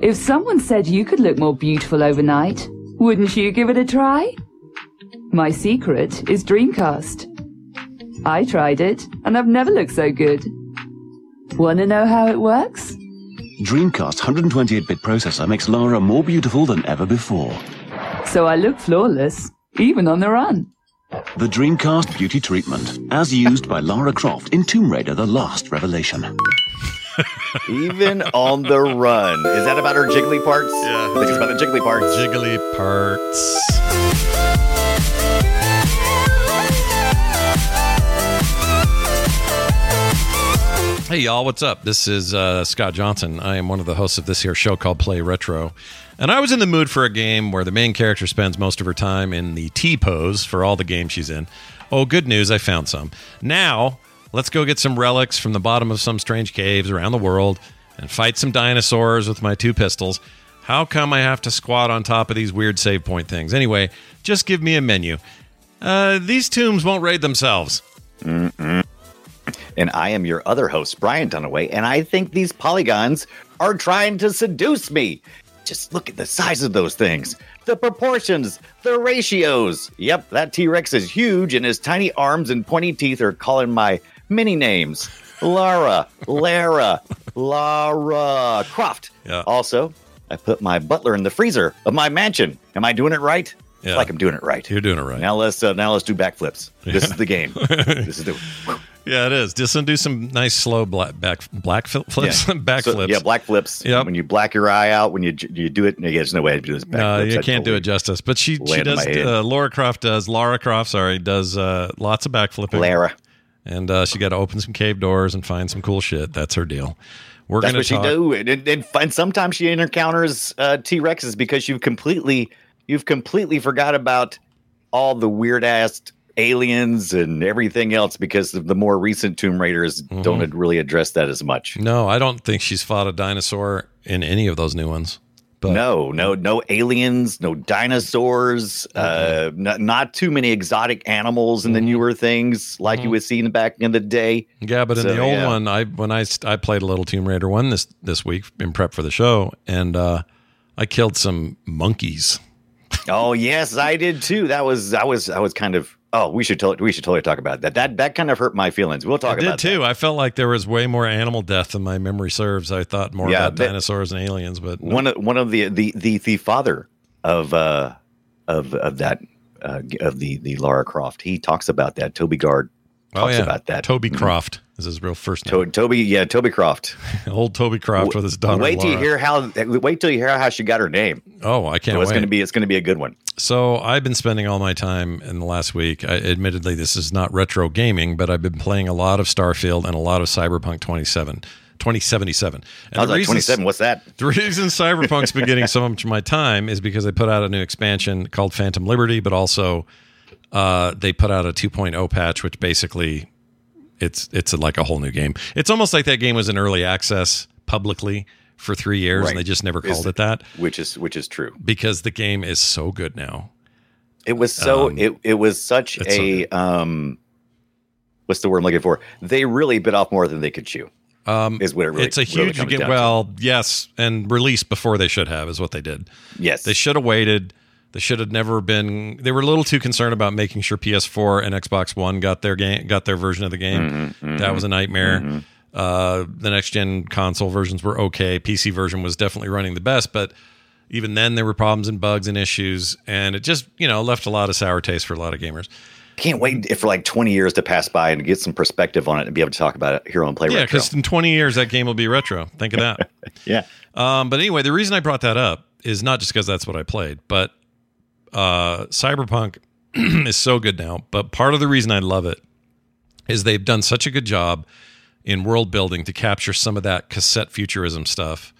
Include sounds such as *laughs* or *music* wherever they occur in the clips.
If someone said you could look more beautiful overnight, wouldn't you give it a try? My secret is Dreamcast. I tried it, and I've never looked so good. Wanna know how it works? Dreamcast 128-bit processor makes Lara more beautiful than ever before. So I look flawless, even on the run. The Dreamcast Beauty Treatment, as used by Lara Croft in Tomb Raider The Last Revelation. Even on the run. Is that about her jiggly parts? Yeah. I think it's about the jiggly parts. Jiggly parts. Hey y'all, what's up? This is uh, Scott Johnson. I am one of the hosts of this here show called Play Retro. And I was in the mood for a game where the main character spends most of her time in the T pose for all the games she's in. Oh, good news, I found some. Now, let's go get some relics from the bottom of some strange caves around the world and fight some dinosaurs with my two pistols. How come I have to squat on top of these weird save point things? Anyway, just give me a menu. Uh, these tombs won't raid themselves. And I am your other host, Brian Dunaway, and I think these polygons are trying to seduce me. Just look at the size of those things, the proportions, the ratios. Yep, that T Rex is huge, and his tiny arms and pointy teeth are calling my many names Lara, Lara, Lara Croft. Yeah. Also, I put my butler in the freezer of my mansion. Am I doing it right? Yeah. It's like I'm doing it right. You're doing it right. Now let's uh, now let's do backflips. This is the game. *laughs* this is the Yeah, it is. Just do some nice slow black back black flips, *laughs* back So, flips. yeah, black flips. Yep. When you black your eye out, when you you do it, there's no way to do this. Back No, flips. you I can't do it justice. But she she does. Uh, Laura Croft does. Laura Croft, sorry, does uh, lots of backflipping. Lara. and uh, she got to open some cave doors and find some cool shit. That's her deal. We're That's what she talk- do. And, and, and, and sometimes she encounters uh, T Rexes because you've completely you've completely forgot about all the weird ass aliens and everything else because the more recent Tomb Raiders Mm-hmm. don't really address that as much. No, I don't think she's fought a dinosaur in any of those new ones. But no, no, no aliens, no dinosaurs, uh, not, not too many exotic animals in the Mm-hmm. newer things like you would see in back in the day. Yeah, but in the old yeah. one, I when I I played a little Tomb Raider one this this week in prep for the show, and uh, I killed some monkeys. Oh yes, I did too. That was I was I was kind of oh we should totally we should totally talk about that. That that kind of hurt my feelings. We'll talk I did too. that. I felt like there was way more animal death than my memory serves. I thought more Yeah, about that- dinosaurs and aliens, but no. One of one of the the the, the father of uh of of that uh, of the the Lara Croft. He talks about that. Toby Gard talks about that. Toby Mhm. Croft is his real first name. To- Toby, yeah, Toby Croft. *laughs* Old Toby Croft with his daughter. Wait till you hear how. Wait till you hear how she got her name. Oh, I can't So it's going to be it's going to be a good one. So I've been spending all my time in the last week. I, admittedly, this is not retro gaming, but I've been playing a lot of Starfield and a lot of Cyberpunk 27, 2077. And I was the like reason- twenty seven. What's that? *laughs* The reason Cyberpunk's been getting so much of my time is because they put out a new expansion called Phantom Liberty, but also uh, they put out a 2.0 patch, which basically it's it's like a whole new game. It's almost like that game was in early access publicly for three years, Right. and they just never Is- called it that Which is which is true. because the game is so good now. It was so Um, it it was such it's so a um what's the word I'm looking for? They really bit off more than they could chew. Um, Is what it really it's a really huge comes game. down to. Well, yes, and released before they should have is what they did. Yes. They should have waited. They should have never been. They were a little too concerned about making sure PS4 and Xbox One got their game, got their version of the game. Mhm, That mhm, was a nightmare. mhm. Uh, the next gen console versions were okay. PC version was definitely running the best, but even then there were problems and bugs and issues, and it just you know left a lot of sour taste for a lot of gamers. Can't wait for like 20 years to pass by and get some perspective on it and be able to talk about it here on Play Yeah, because in 20 years that game will be retro. Think of that. *laughs* Yeah. Um, but anyway, the reason I brought that up is not just because that's what I played, but uh, Cyberpunk *clears throat* is so good now. But part of the reason I love it is they've done such a good job in world building to capture some of that cassette futurism stuff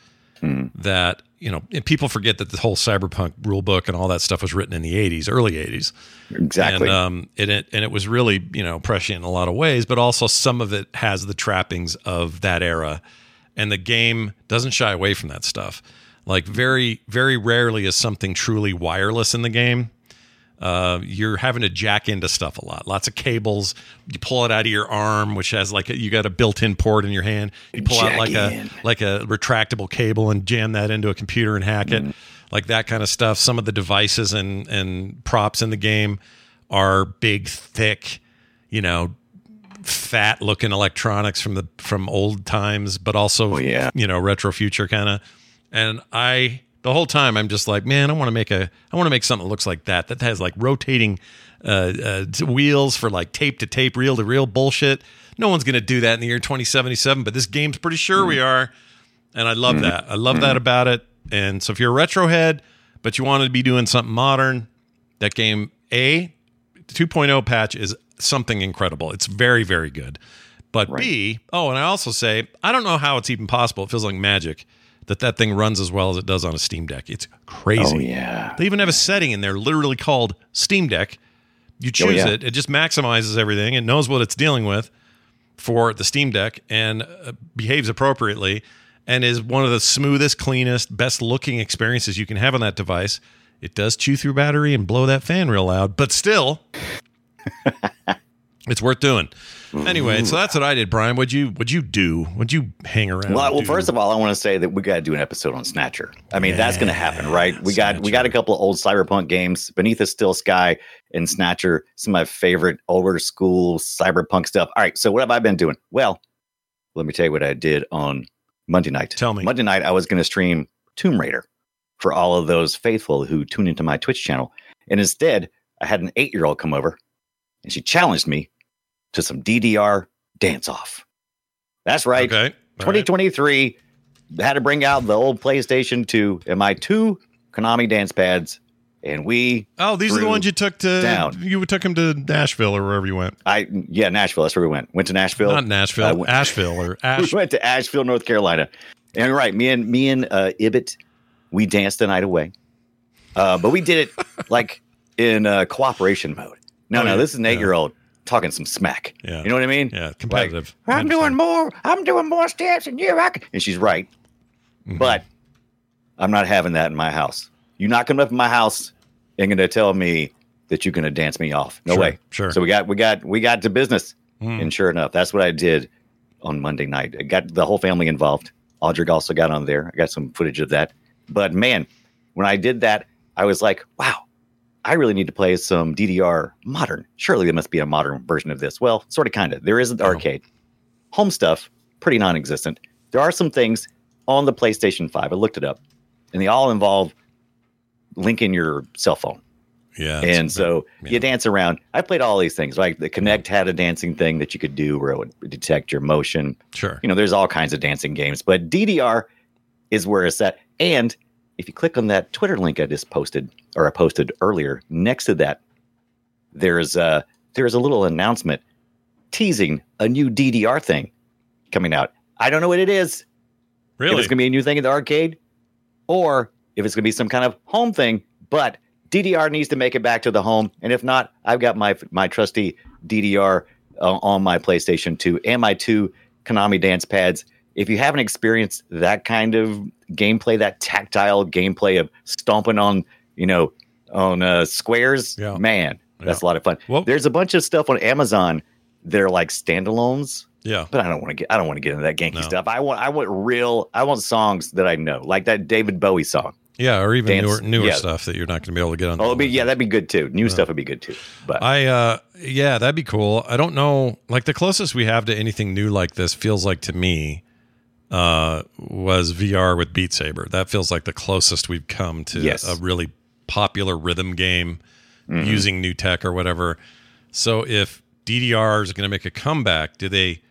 that you know and people forget that the whole cyberpunk rule book and all that stuff was written in the 80s early 80s Exactly. and um and it and it was really you know prescient in a lot of ways but also some of it has the trappings of that era. And the game doesn't shy away from that stuff. Like very very rarely is something truly wireless in the game uh, you're having to jack into stuff a lot. Lots of cables. You pull it out of your arm, which has like a, you got a built-in port in your hand. You pull out like in. a like a retractable cable and jam that into a computer and hack it, like that kind of stuff. Some of the devices and and props in the game are big, thick, you know, fat looking electronics from the from old times, but also Oh, yeah. you know retro future kind of. And I the whole time I'm just like, man, I want to make a I want to make something that looks like that that has like rotating uh, uh, wheels for like tape to tape, reel to reel bullshit. No one's gonna do that in the year 2077, but this game's pretty sure we are, and I love that. I love that about it. And so if you're a retro head, but you wanted to be doing something modern, that game A 2.0 patch is something incredible. It's very, very good. But B, oh, and I also say, I don't know how it's even possible. It feels like magic that that thing runs as well as it does on a Steam Deck. It's crazy. Oh, yeah. They even have a setting in there literally called Steam Deck. You choose Oh, yeah. it, it just maximizes everything. It knows what it's dealing with for the Steam Deck and uh, behaves appropriately and is one of the smoothest, cleanest, best looking experiences you can have on that device. It does chew through battery and blow that fan real loud, but still, *laughs* it's worth doing. Anyway, so that's what I did, Brian. What'd you what'd you do? What'd you hang around? Well, well, first of all, I want to say that we got to do an episode on Snatcher. I mean, that's going to happen, right? We got we got a couple of old cyberpunk games, Beneath a Steel Sky and Snatcher. Some of my favorite older school cyberpunk stuff. All right, so what have I been doing? Well, let me tell you what I did on Monday night. Tell me. Monday night, I was going to stream Tomb Raider for all of those faithful who tune into my Twitch channel, and instead, I had an eight year old come over, and she challenged me to some DDR dance off. That's right. Okay. All right. 2023 had to bring out the old PlayStation 2 and my two Konami dance pads, and we Oh, these are the ones you took to down. you took him to Nashville or wherever you went. I yeah Nashville. That's where we went. Went to Nashville. Not Nashville, I went- *laughs* Asheville or we Ash. went to Asheville, North Carolina. And right, me and me and uh, Ibbot, we danced the night away. Uh, but we did it *laughs* like in uh, cooperation mode. No, Oh, no, yeah, this is an eight year old talking some smack. Yeah. You know what I mean? Yeah, competitive. I I'm doing more. I'm doing more steps than you. I can. And she's right. Mm-hmm. But I'm not having that in my house. You're not coming up in my house and going to tell me that you're going to dance me off. No Sure, way. sure. So we got we got we got to business, Mm. and sure enough, that's what I did on Monday night. I got the whole family involved. Audric also got on there. I got some footage of that. But man, when I did that, I was like, wow. I really need to play some DDR modern. Surely there must be a modern version of this. Well, sort of, kind of. There is an oh. arcade. Home stuff, pretty non existent. There are some things on the PlayStation 5. I looked it up, and they all involve linking your cell phone. Yeah. and so yeah. you dance around. I played all these things. Like the Kinect had a dancing thing that you could do where it would detect your motion. sure. You know, there's all kinds of dancing games, but DDR is where it's at. And if you click on that Twitter link I just posted, or I posted earlier, next to that, there's a there's a little announcement teasing a new DDR thing coming out. I don't know what it is. Really? If it's going to be a new thing in the arcade, or if it's going to be some kind of home thing. But DDR needs to make it back to the home, and if not, I've got my my trusty DDR uh, on my PlayStation 2 and my two Konami dance pads. If you haven't experienced that kind of gameplay, that tactile gameplay of stomping on, you know, on uh, squares, Yeah. man, that's a lot of fun. Well- There's a bunch of stuff on Amazon. They're like standalones yeah. but I don't want to get I don't want to get into that ganky No. stuff. I want I want real I want songs that I know, like that David Bowie song. Yeah, or even Dance- newer, newer yeah. stuff that you're not going to be able to get on. Oh, be, yeah, that'd be good too. New stuff would be good too. But I uh yeah, that'd be cool. I don't know like the closest we have to anything new like this feels like to me uh was VR with Beat Saber. That feels like the closest we've come to Yes. a really popular rhythm game Mm-hmm. using new tech or whatever. So if DDR is going to make a comeback, do they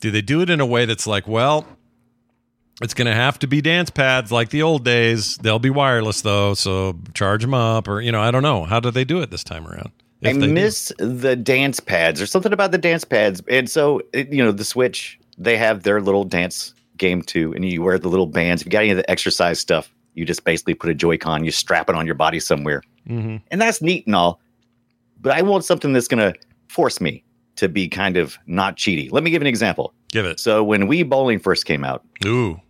do they do it in a way that's like, well, it's going to have to be dance pads like the old days. They'll be wireless though, so charge them up or you know, I don't know. How do they do it this time around? I If they do. miss the dance pads. There's something about the dance pads, and so it, you know the Switch. They have their little dance game two, and you wear the little bands. If you got any of the exercise stuff, you just basically put a Joy-Con, you strap it on your body somewhere, Mhm. and that's neat and all. But I want something that's going to force me to be kind of not cheaty. Let me give an example. Give it. So when Wii Bowling first came out, Ooh,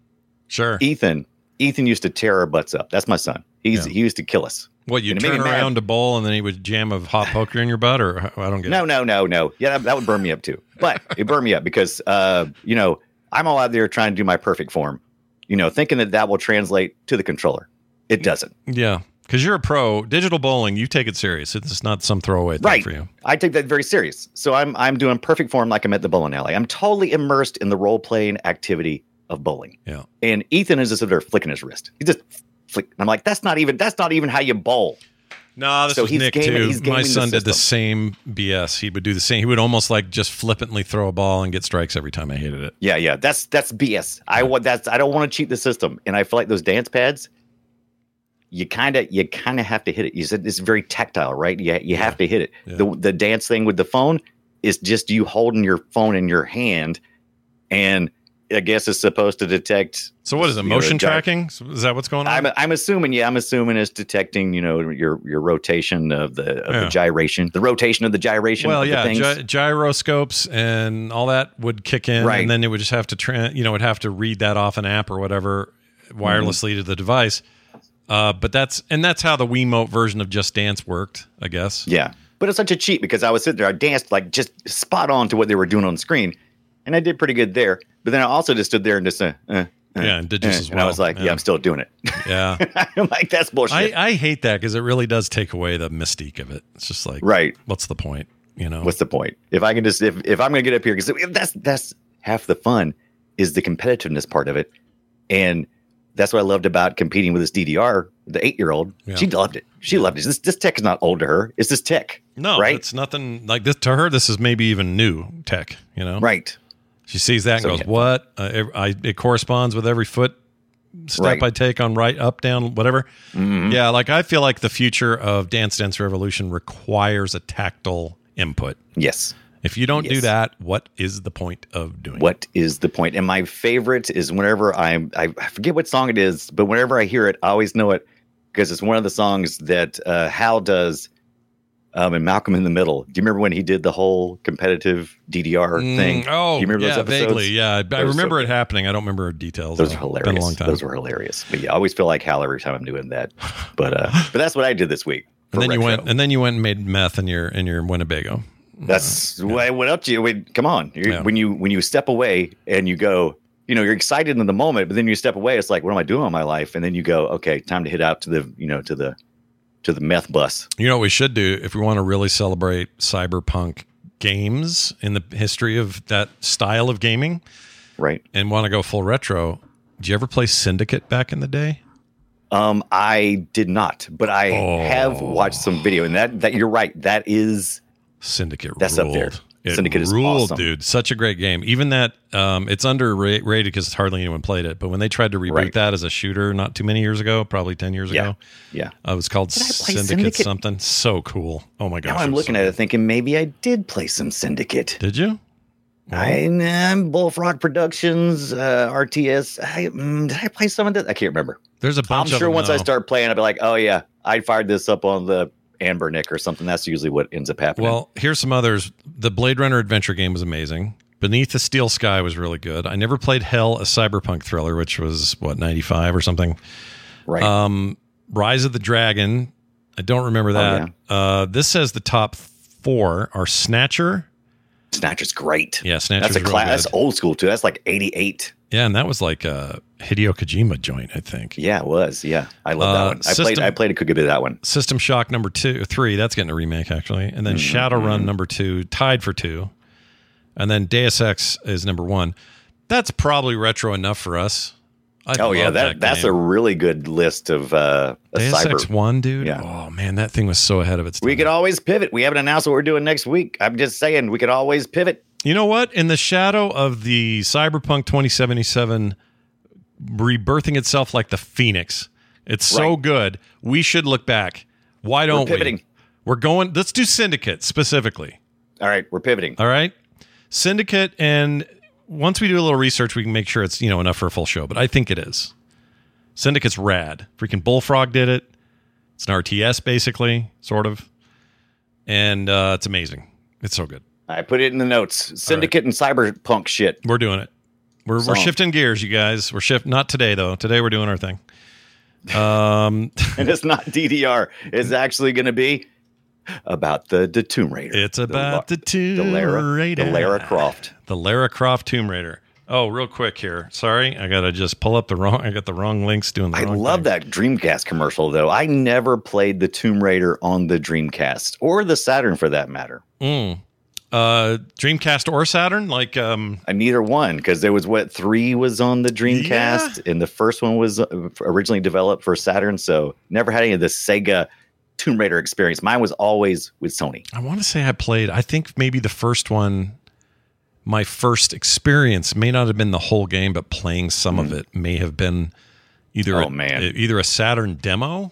sure. Ethan Ethan used to tear our butts up. That's my son. He's Yeah. he used to kill us. What you And it made turn around to bowl and then he would jam a hot poker in your butt, or I don't get No, it. no, no, no. Yeah, that, that would burn me up too. But it burned me up because, uh, you know, I'm all out there trying to do my perfect form, you know, thinking that that will translate to the controller. It doesn't. Yeah, because you're a pro. Digital bowling, you take it serious. It's not some throwaway thing Right. for you. I take that very serious. So I'm I'm doing perfect form like I'm at the bowling alley. I'm totally immersed in the role playing activity of bowling. Yeah. And Ethan is just there flicking his wrist. He just flick. I'm like, that's not even that's not even how you bowl. No, this So was Nick gaming- too. My gaming the son did the same BS. He would do the same. He would almost like just flippantly throw a ball and get strikes every time. I hated it. Yeah, yeah. That's that's BS. I want that's I don't want to cheat the system. And I feel like those dance pads, you kind of you kind of have to hit it. You said it's very tactile, right? You you have to hit it. Yeah. The the dance thing with the phone is just you holding your phone in your hand, and I guess it's supposed to detect. So what is it? you know, Motion tracking? Is that what's going on? I'm I'm assuming, yeah, I'm assuming it's detecting, you know, your your rotation of the of Yeah. the gyration, the rotation of the gyration. well, the yeah, gy- gyroscopes and all that would kick in, Right. and then it would just have to, tra- you know, would have to read that off an app or whatever wirelessly Mm-hmm. to the device. Uh, but that's and that's how the Wiimote version of Just Dance worked, I guess. Yeah. But it's such a cheat because I was sitting there, I danced like just spot on to what they were doing on screen. And I did pretty good there. But then I also just stood there and just, uh, uh, uh, Yeah, and did just uh, as And I was like, yeah, Yeah. I'm still doing it. Yeah, *laughs* I'm like, that's bullshit. I, I hate that because it really does take away the mystique of it. It's just like, right. what's the point? You know, What's the point? If I can just, if, if I'm going to get up here, because that's, that's half the fun is the competitiveness part of it. And that's what I loved about competing with this DDR, the eight year old. Yeah. She loved it. She loved it. This, this tech is not old to her. It's this tech. no, Right. It's nothing like this to her. This is maybe even new tech. You know, Right. She sees that and So, goes, yeah. "What? Uh, ev- I, it corresponds with every foot step Right. I take on right, up, down, whatever." Mhm. Yeah, like I feel like the future of Dance Dance Revolution requires a tactile input. Yes. If you don't do that, what is the point of doing? it? What is the point? And my favorite is whenever I I forget what song it is, but whenever I hear it, I always know it because it's one of the songs that uh, Hal does um, in Malcolm in the Middle. Do you remember when he did the whole competitive DDR Mm, thing? Oh, Do you remember yeah, those episodes? vaguely. Yeah, I, I remember are- it happening. I don't remember details. Those though. are hilarious. Been a long time. Those were hilarious. But yeah, I always feel like Hal every time I'm doing that. But uh, *laughs* but that's what I did this week. and then you went, and then you went and made meth in your in your Winnebago. That's why I went up to you. Wait, come on. Yeah. When you when you step away and you go, you know, you're excited in the moment, but then you step away. It's like, what am I doing in my life? And then you go, okay, time to hit out to the, you know, to the to the meth bus. You know what we should do if we want to really celebrate cyberpunk games in the history of that style of gaming Right. and want to go full retro. Did you ever play Syndicate back in the day? Um, I did not, but I Oh. have watched some video, and that that you're right. That is Syndicate That's up ruled. there. It Syndicate is ruled, awesome. dude. Such a great game. Even that, um, it's underrated because hardly anyone played it. But when they tried to reboot Right. that as a shooter not too many years ago, probably 10 years Yeah. ago, yeah. uh, it was called Did I play Syndicate, Syndicate? something. So cool. Oh my gosh. now I'm looking so at it, thinking maybe I did play some Syndicate. Did you? I, I'm Bullfrog Productions, uh, RTS. I, mm, did I play some of that? I can't remember. There's a bunch. I'm sure once I start playing, I'll be like, oh yeah, I fired this up on the Anbernic or something. That's usually what ends up happening. Well, here's some others. The Blade Runner adventure game was amazing. Beneath the Steel Sky was really good. I never played Hell, a cyberpunk thriller, which was what 95 or something. right. Um, Rise of the Dragon. I don't remember that. uh, this says the top four are Snatcher. Snatcher's great. Yeah, Snatcher's That's a class. That's old school too. That's like 88. Yeah, and that was like a Hideo Kojima joint, I think. Yeah, it was. Yeah, I love Uh, that one. I played. I played a good bit of that one. System Shock number two, three. That's getting a remake actually, and then Mm-hmm, Shadowrun number two, tied for two, and then Deus Ex is number one. That's probably retro enough for us. I Oh yeah, love that, that's a really good list of uh, a Deus cyber. Ex one, dude. Yeah. Oh man, that thing was so ahead of its time. We could always pivot. We haven't announced what we're doing next week. I'm just saying we could always pivot. You know what? In the shadow of the Cyberpunk 2077 rebirthing itself like the Phoenix, it's so Right. good. We should look back. Why don't we pivoting. we? We're going. Let's do Syndicate specifically. All right, we're pivoting. All right, Syndicate, and once we do a little research, we can make sure it's you know enough for a full show. But I think it is. Syndicate's rad. Freaking Bullfrog did it. It's an RTS basically, sort of, and uh, it's amazing. It's so good. I put it in the notes. Syndicate and cyberpunk shit. We're doing it. We're, we're shifting gears, you guys. We're shift not today though. Today we're doing our thing. Um, *laughs* and it's not DDR. It's actually going to be about the, the Tomb Raider. it's about the, La- Tomb the Lara, Raider, the Lara Croft. the Lara Croft Tomb Raider. Oh, real quick here. Sorry, I gotta just pull up the wrong. I got the wrong links doing the I love thing. that Dreamcast commercial though. I never played the Tomb Raider on the Dreamcast or the Saturn for that matter. Mm. Uh, Dreamcast or Saturn, like um, Uh, neither one because there was what three was on the Dreamcast and the first one was uh, originally developed for Saturn. So never had any of the Sega Tomb Raider experience. Mine was always with Sony. I want to say I played. I think maybe the first one. My first experience may not have been the whole game, but playing some of it may have been either. Oh, a, man. either a Saturn demo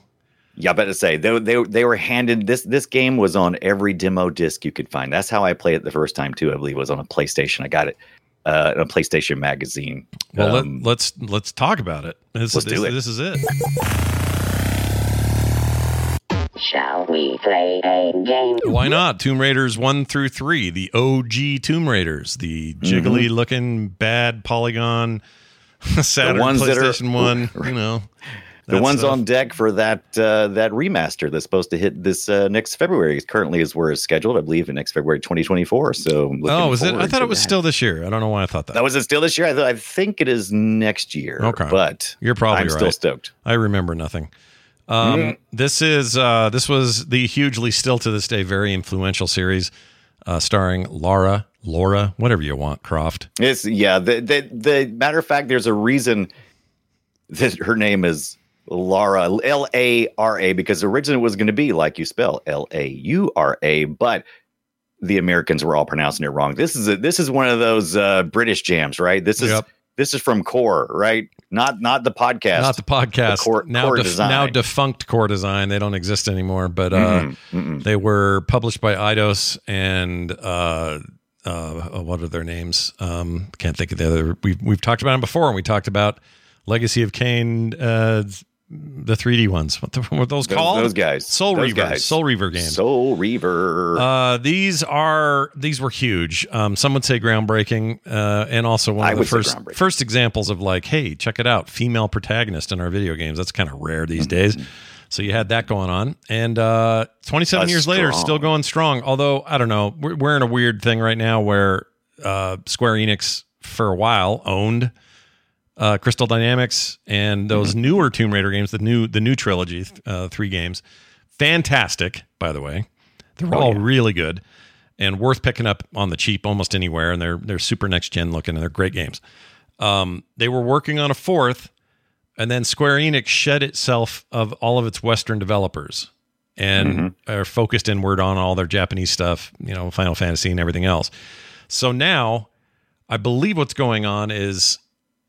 Yeah, I better say they, they they were handed this this game was on every demo disc you could find. That's how I played it the first time too. I believe it was on a PlayStation. I got it uh, in a PlayStation magazine. Well, Um, let, let's let's talk about it. This, let's this, do it. This is it. Shall we play a game? Why not? Tomb Raiders one through three, the OG Tomb Raiders, the Mm-hmm. jiggly looking bad polygon *laughs* Saturn ones that are- PlayStation one. *laughs* You know, the ones stuff. on deck for that uh, that remaster that's supposed to hit this uh, next February. Currently, is where it's scheduled. I believe in next February, twenty twenty four. So, I'm looking Oh, was it? I thought it was that. still this year. I don't know why I thought that. That was it still this year. I, th- I think it is next year. Okay. but You're probably I'm still stoked. I remember nothing. Um, Mm-hmm. This is uh, this was the hugely still to this day very influential series, uh, starring Laura, Laura, whatever you want, Croft. It's yeah. The, the the matter of fact, there's a reason that her name is Laura L A R A because originally it was going to be like you spell L A U R A, but the Americans were all pronouncing it wrong. This is a, this is one of those uh, British jams, right? This is Yep. this is from Core, right? Not not the podcast. Not the podcast. The core- now, core def- design. now defunct core design. They don't exist anymore. But uh, Mm-mm, mm-mm. they were published by Eidos and uh, uh, what are their names? Um, can't think of the other. We've we've talked about them before, and we talked about Legacy of Kain, uh, the 3D ones. What, the, what were those Those- called? those guys. Soul Those Reaver. guys. Soul Reaver games. Soul Reaver. Uh, these are these were huge. Um, some would say groundbreaking, uh, and also one I of the first first examples of like, hey, check it out, female protagonist in our video games. That's kind of rare these days. So you had that going on, and uh, 27 Uh, years later, still going strong. Although I don't know, we're, we're in a weird thing right now where uh, Square Enix for a while owned uh, Crystal Dynamics and those Mm-hmm. newer Tomb Raider games, the new the new trilogy, uh, three games, fantastic. By the way, they're all really good and worth picking up on the cheap almost anywhere. And they're they're super next gen looking and they're great games. Um, they were working on a fourth, and then Square Enix shed itself of all of its Western developers and are focused inward on all their Japanese stuff, you know, Final Fantasy and everything else. So now, I believe what's going on is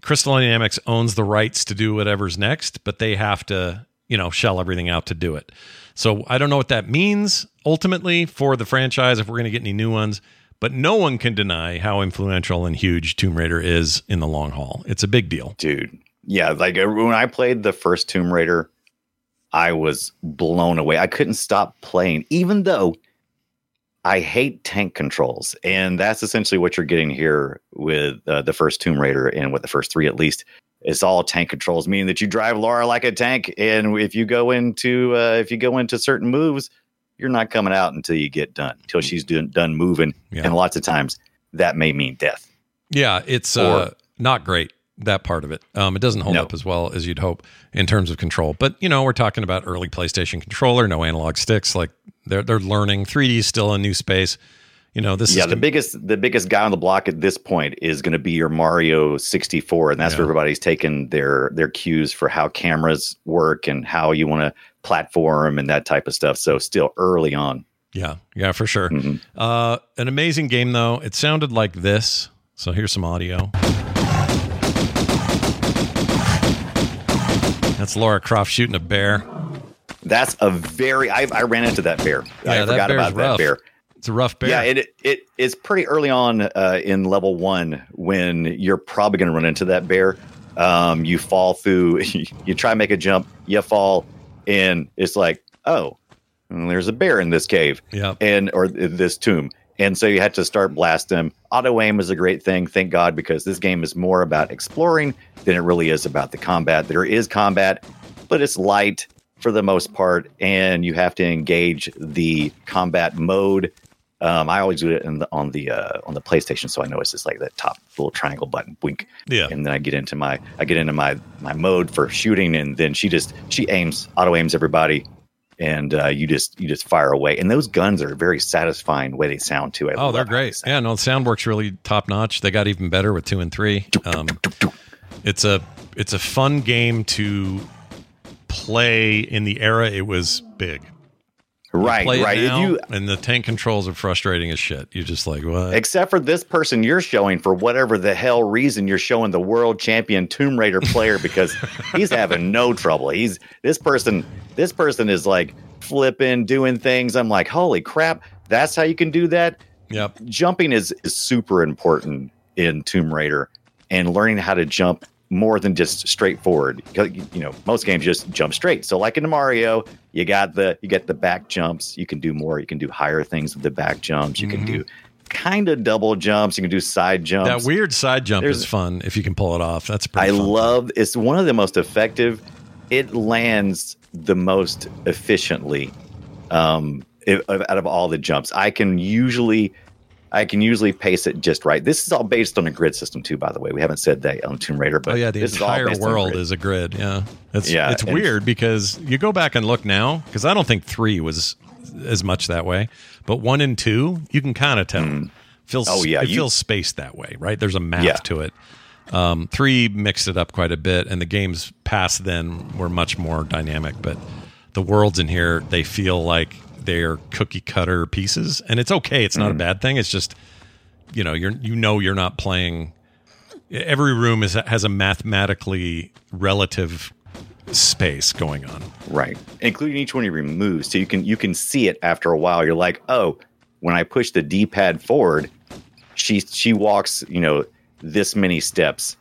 Crystal Dynamics owns the rights to do whatever's next, but they have to, you know, shell everything out to do it. So I don't know what that means ultimately for the franchise if we're going to get any new ones, but no one can deny how influential and huge Tomb Raider is in the long haul. It's a big deal. dude. Yeah, like uh, when I played the first Tomb Raider, I was blown away. I couldn't stop playing, even though I hate tank controls, and that's essentially what you're getting here with uh, the first Tomb Raider and with the first three, at least. It's all tank controls, meaning that you drive Laura like a tank, and if you go into uh, if you go into certain moves, you're not coming out until you get done, until she's doing, done moving, Yeah. and lots of times that may mean death. Yeah, it's uh, not great. That part of it. Um, it doesn't hold No. up as well as you'd hope in terms of control. But you know, we're talking about early PlayStation controller, no analog sticks. Like they're they're learning. 3D is still a new space. You know, this yeah, is the biggest the biggest guy on the block at this point is going to be your Mario 64, and that's Yeah. where everybody's taking their their cues for how cameras work and how you want to platform and that type of stuff. So still early on. Yeah, yeah, for sure. Mhm. Uh, an amazing game though. It sounded like this. So here's some audio. That's Laura Croft shooting a bear. That's a very I, I ran into that bear. I that forgot about rough. that bear. It's a rough bear. Yeah, it it it's pretty early on uh, in level one when you're probably going to run into that bear. Um, you fall through, *laughs* you try make a jump, you fall, and it's like, oh, there's a bear in this cave, yeah. and or this tomb, and so you had to start blasting them. Auto aim is a great thing, thank God, because this game is more about exploring than it really is about the combat. There is combat, but it's light for the most part, and you have to engage the combat mode. Um, I always do it in the, on the uh, on the PlayStation, so I know it's just like that top little triangle button, blink, Yeah. and then I get into my I get into my my mode for shooting, and then she just she aims, auto aims everybody, and uh, you just you just fire away. And those guns are very satisfying the way they sound too. I Oh, they're they great. Yeah, no, the sound works really top notch. They got even better with two and three. Um, it's a it's a fun game to play in the era it was big. Right, right. You and the tank controls are frustrating as shit. You're just like, what? except for this person you're showing for whatever the hell reason you're showing the world champion Tomb Raider player because *laughs* he's having no trouble. He's this person this person is like flipping, doing things. I'm like, holy crap, that's how you can do that. Yep. Jumping is is super important in Tomb Raider and learning how to jump more than just straightforward. You know, most games just jump straight. So like in Mario, you got the you get the back jumps. You can do more. You can do higher things with the back jumps. You can do kind of double jumps. You can do side jumps. Mm-hmm. That weird side jump There's- is fun if you can pull it off. That's pretty. I fun. love it's one of the most effective. It lands the most efficiently um, if, out of all the jumps. I can usually I can usually pace it just right. This is all based on a grid system too, by the way. We haven't said that on Tomb Raider, but Oh yeah, the this is entire based world grid. is a grid. Yeah, it's Yeah, it's weird because you go back and look now because I don't think three was as much that way, but one and two you can kind of tell. Feels Oh, yeah, it you- feels spaced that way, right? There's a math Yeah. to it. Um, three mixed it up quite a bit, and the games past then were much more dynamic. But the worlds in here they feel like they're cookie cutter pieces, and it's okay. It's not Mm. a bad thing. It's just you know you're you know you're not playing every room is has a mathematically relative space going on. Right. Including each one you remove. So you can you can see it after a while. You're like, oh, when I push the D pad forward, she she walks, you know, this many steps.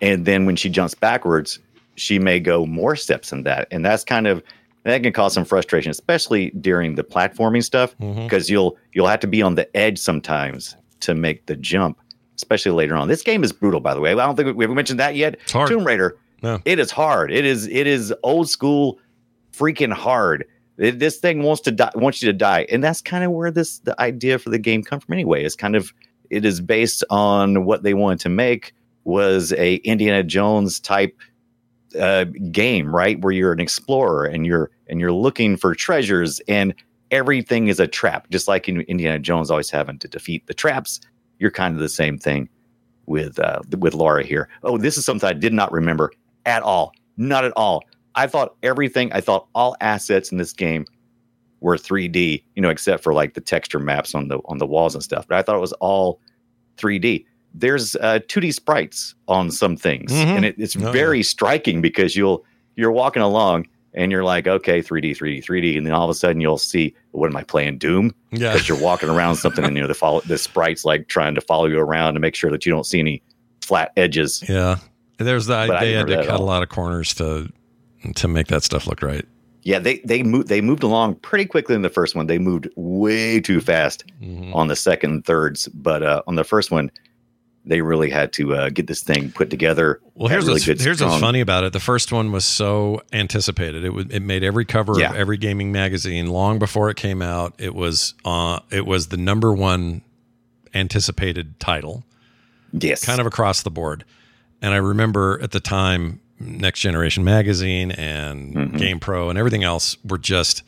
And then when she jumps backwards, she may go more steps than that. And that's kind of that can cause some frustration, especially during the platforming stuff, mm-hmm. because you'll you'll have to be on the edge sometimes to make the jump, especially later on. This game is brutal, by the way. I don't think we, we mentioned that yet. It's hard. Tomb Raider. No. It is hard. It is it is old school, freaking hard. It- this thing wants to die, wants you to die, and that's kind of where this the idea for the game come from. Anyway, it's kind of it is based on what they wanted to make was a Indiana Jones type uh, game, right? Where you're an explorer and you're and you're looking for treasures, and everything is a trap, just like in Indiana Jones always having to defeat the traps. You're kind of the same thing with uh, with Laura here. Oh, this is something I did not remember at all. Not at all. I thought everything. I thought all assets in this game were 3D, you know, except for like the texture maps on the on the walls and stuff. But I thought it was all 3D. There's uh, 2D sprites on some things, Mhm. and it, it's Oh, very striking because you'll you're walking along and you're like, okay, 3D, 3D, 3D, and then all of a sudden you'll see, what am I playing? Doom? Yeah. because you're walking around something and you know the follow the sprites like trying to follow you around to make sure that you don't see any flat edges. Yeah. There's the But they had to cut a lot of corners to to make that stuff look right. Yeah, they they moved they moved along pretty quickly in the first one. They moved way too fast Mhm. on the second and thirds, but uh, on the first one, they really had to uh, get this thing put together. Well, here's really what's, good, here's what's funny about it. The first one was so anticipated. It was it made every cover Yeah. of every gaming magazine long before it came out. It was uh it was the number one anticipated title, Yes, kind of across the board. And I remember at the time, Next Generation Magazine and Mm-hmm. Game Pro and everything else were just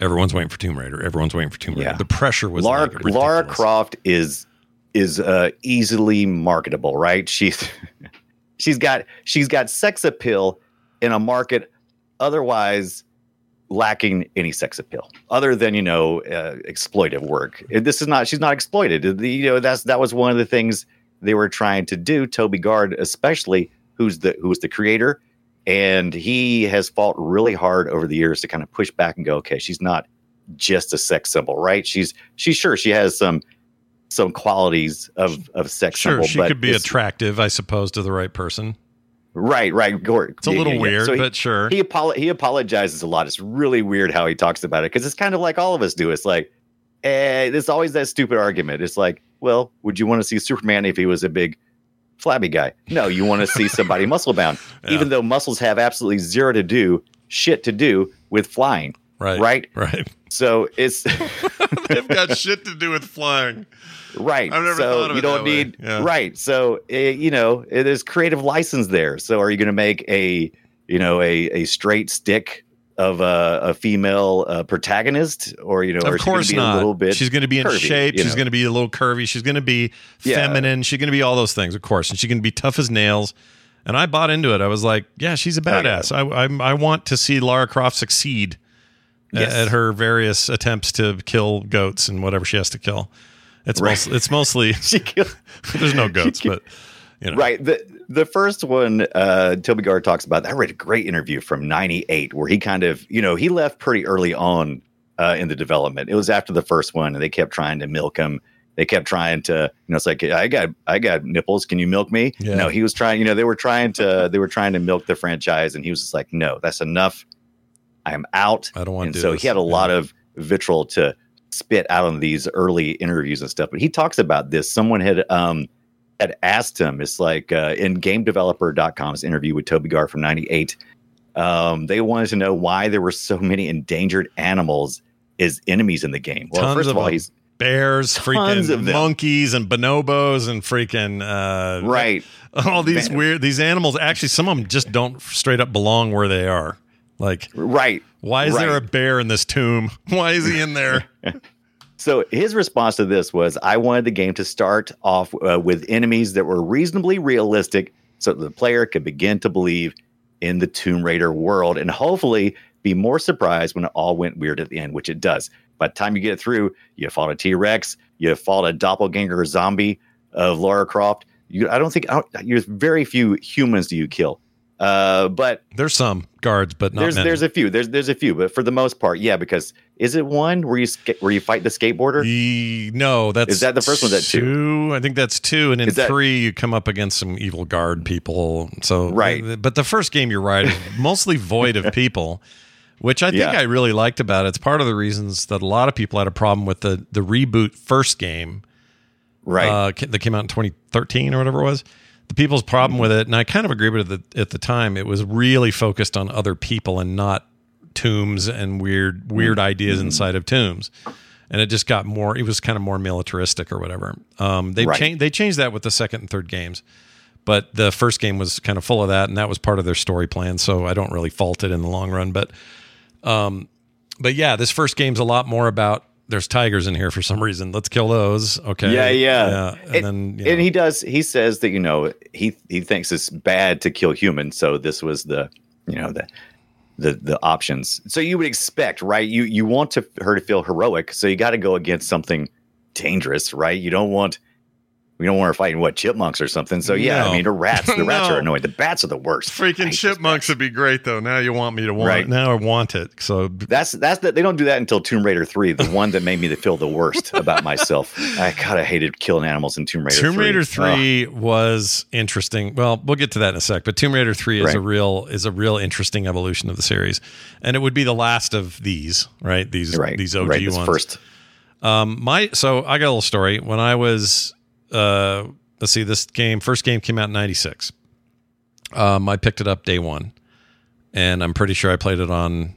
everyone's waiting for Tomb Raider. Everyone's waiting for Tomb Raider. Yeah. The pressure was Lara, like Lara. Croft is is uh, easily marketable, right? She's *laughs* she's got she's got sex appeal in a market otherwise lacking any sex appeal, other than you know uh, exploitive work. This is not she's not exploited. You know that's that was one of the things they were trying to do. Toby Gard, especially, who's the who's the creator, and he has fought really hard over the years to kind of push back and go, okay, she's not just a sex symbol, right? She's she's sure she has some some qualities of of sex Sure, symbol, she could be attractive, I suppose, to the right person. Right, right. Gord. It's a little weird, So he- but sure. He he apologizes a lot. It's really weird how he talks about it because it's kind of like all of us do. It's like, eh, there's always that stupid argument. It's like, well, would you want to see Superman if he was a big flabby guy? No, you want to see somebody *laughs* muscle bound, Yeah. even though muscles have absolutely zero to do, shit to do with flying. Right. Right. Right. So it's *laughs* They've got shit to do with flying. right. I've never so thought of you it don't need Yeah. right. So uh, you know, eh, there's creative license there. So are you going to make a you know a a straight stick of a, a female uh, protagonist, or you know, of is she gonna course be not. a little bit? she's going to be in curvy, shape. you She's going to be a little curvy. She's going to be Yeah. feminine. She's going to be all those things, of course. And she's going to be tough as nails. And I bought into it. I was like, yeah, she's a yeah. badass. I, I I want to see Lara Croft succeed Yes. at her various attempts to kill goats and whatever she has to kill. It's Right. mostly, it's mostly *laughs* She killed- *laughs* there's no *laughs* goats, but you know, Right. The the first one, uh, Toby Gard talks about. I read a great interview from '98 where he kind of, you know, he left pretty early on uh, in the development. It was after the first one, and they kept trying to milk him. They kept trying to, you know, it's like I got I got nipples. Can you milk me? Yeah. No, he was trying. You know, they were trying to they were trying to milk the franchise, and he was just like, no, that's enough. I am out. I don't want And to do so this. he had a Yeah. lot of vitriol to spit out on these early interviews and stuff. But he talks about this. Someone had um had asked him, it's like uh, in gamedeveloper.com's interview with Toby Gard from 98. Um, they wanted to know why there were so many endangered animals as enemies in the game. Well, Tons first of, all, them. he's bears, freaking monkeys, and bonobos, and freaking uh, right. *laughs* all these weird these animals actually some of them just don't straight up belong where they are like Right. why is there a bear in this tomb *laughs* why is he in there *laughs* So his response to this was, "I wanted the game to start off uh, with enemies that were reasonably realistic, so that the player could begin to believe in the Tomb Raider world, and hopefully be more surprised when it all went weird at the end, which it does. By the time you get it through, you fought a T Rex, you fought a doppelganger zombie of Lara Croft. You, I don't think I don't, there's very few humans do you kill, uh, but there's some guards but not there's many there's a few. There's there's a few, but for the most part, yeah. Because is it one where you ska- where you fight the skateboarder? The- no that's Is that the first one? That two? i think that's two and in that- three you come up against some evil guard people so Right. but the first game you're right is mostly void of *laughs* people which i think Yeah. i really liked about it it's part of the reasons that a lot of people had a problem with the the reboot first game Right. uh, that came out in 2013 or whatever it was. The people's problem Mm-hmm. with it, and I kind of agree with it at the time, it was really focused on other people and not tombs and weird weird Mm-hmm. ideas inside of tombs. And it just got more. It was kind of more militaristic or whatever. Um, they Right. changed. They changed that with the second and third games, but the first game was kind of full of that, and that was part of their story plan. So I don't really fault it in the long run. But, um, but yeah, this first game's a lot more about. There's tigers in here for some reason. Let's kill those. Okay. Yeah, yeah. And, And, then you and he does. He says that you know he he thinks it's bad to kill humans, so this was the you know the the the options. So you would expect, right? You you want to her to feel heroic, so you got to go against something dangerous, right? You don't want we don't want her fighting what chipmunks or something. So yeah, No. I mean the rats, the *laughs* rats No. are annoying. The bats are the worst. Freaking chipmunks would be great though. Now you want me to want Right. it. Now I want it. So That's that's that they don't do that until Tomb Raider three, the one that made me feel the worst *laughs* about myself. I kind of hated killing animals in Tomb Raider. Tomb 3. Raider Ugh. three was interesting. Well, we'll get to that in a sec. But Tomb Raider three is a real is a real interesting evolution of the series, and it would be the last of these, right? These right, these OG right, ones. first. Um, my so I got a little story. When I was uh, let's see, this game first game came out in '96. Um, I picked it up day one, and I'm pretty sure I played it on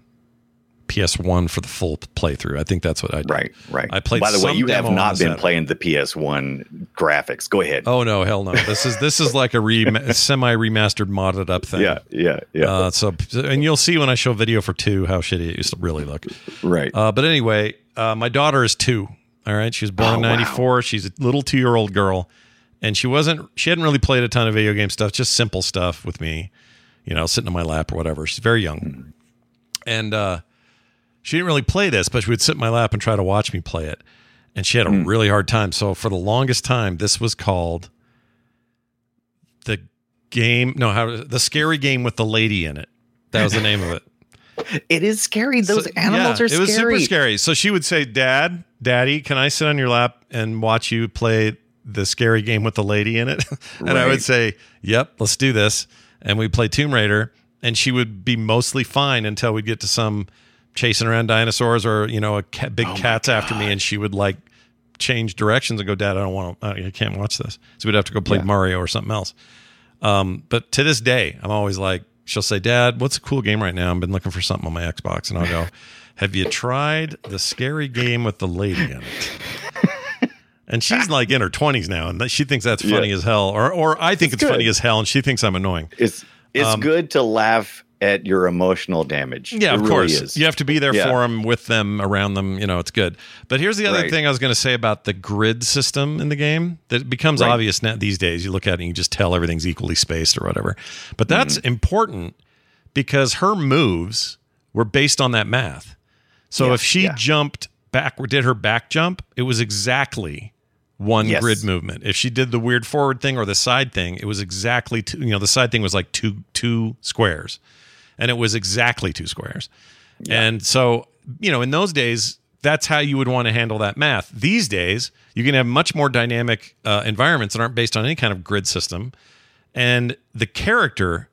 PS1 for the full playthrough. I think that's what I did. Right, right. I played. By the way, you have not been playing the PS1 graphics. Go ahead. Oh no, hell no! This is this is like a re- *laughs* semi remastered modded up thing. yeah, yeah, yeah. Uh, so and you'll see when I show video for two how shitty it used to really look. right. Uh, but anyway, uh, my daughter is two. All right, she was born Oh, in wow. '94. She's a little two-year-old girl, and she wasn't. She hadn't really played a ton of video game stuff, just simple stuff with me, you know, sitting in my lap or whatever. She's very young, and uh, she didn't really play this, but she would sit in my lap and try to watch me play it, and she had a really hard time. So for the longest time, this was called the game. No, how the scary game with the lady in it. That was the name of it. It is scary. Those So- animals yeah, are scary. It was super scary. So she would say, "Dad, Daddy, can I sit on your lap and watch you play the scary game with the lady in it?" *laughs* and I would say, "Yep, let's do this." And we'd play Tomb Raider, and she would be mostly fine until we'd get to some chasing around dinosaurs or you know a cat, Oh big cat's after me, and she would like change directions and go, "Dad, I don't want to. I can't watch this." So we'd have to go play Yeah. Mario or something else. Um, but to this day, I'm always like, she'll say, Dad, what's a cool game right now? I've been looking for something on my Xbox. And I'll go, *laughs* Have you tried the scary game with the lady in it? And she's like in her 20s now, and she thinks that's funny Yeah. as hell. Or, or I think it's, It's funny as hell, and she thinks I'm annoying. It's it's Um, good to laugh at your emotional damage. Yeah, It of really course. is. You have to be there Yeah. for them, with them, around them. You know, it's good. But here's the other Right. thing I was going to say about the grid system in the game that becomes Right. obvious now these days. You look at it and you just tell everything's equally spaced or whatever. But that's Mm-hmm. important because her moves were based on that math. So Yeah, if she yeah. jumped back, did her back jump, it was exactly one Yes. grid movement. If she did the weird forward thing or the side thing, it was exactly two, you know the side thing was like two two squares, and it was exactly two squares. And so you know in those days that's how you would want to handle that math. These days you can have much more dynamic uh, environments that aren't based on any kind of grid system, and the character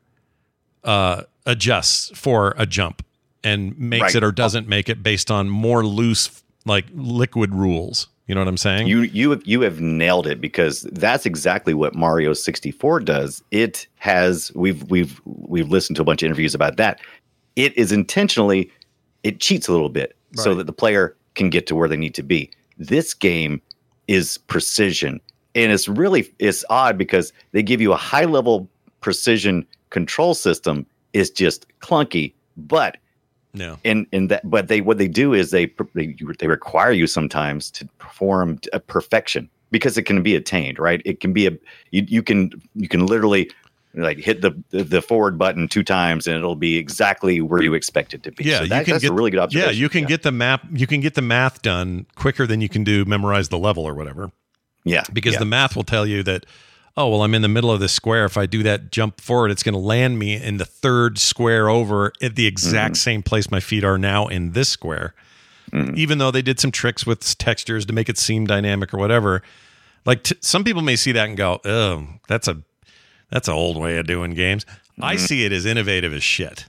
uh, adjusts for a jump and makes Right. it or doesn't make it based on more loose like liquid rules. You know what I'm saying? You you have, you have nailed it because that's exactly what Mario 64 does. It has we've we've we've listened to a bunch of interviews about that. It is intentionally it cheats a little bit so that the player can get to where they need to be. This game is precision and it's really it's odd because they give you a high level precision control system is just clunky, but no. and and that but they what they do is they they, they require you sometimes to perform a perfection because it can be attained right it can be a you, you can you can literally like hit the, the forward button two times and it'll be exactly where you expect it to be Yeah, so you can that's get a really good observation Yeah, you can yeah. get the map. You can get the math done quicker than you can do memorize the level or whatever. yeah Because yeah. the math will tell you that, oh well, I'm in the middle of the square. If I do that jump forward, it's going to land me in the third square over at the exact Mm-hmm. same place my feet are now in this square. Mm-hmm. Even though they did some tricks with textures to make it seem dynamic or whatever, like t- some people may see that and go, "Oh, that's a that's an old way of doing games." I see it as innovative as shit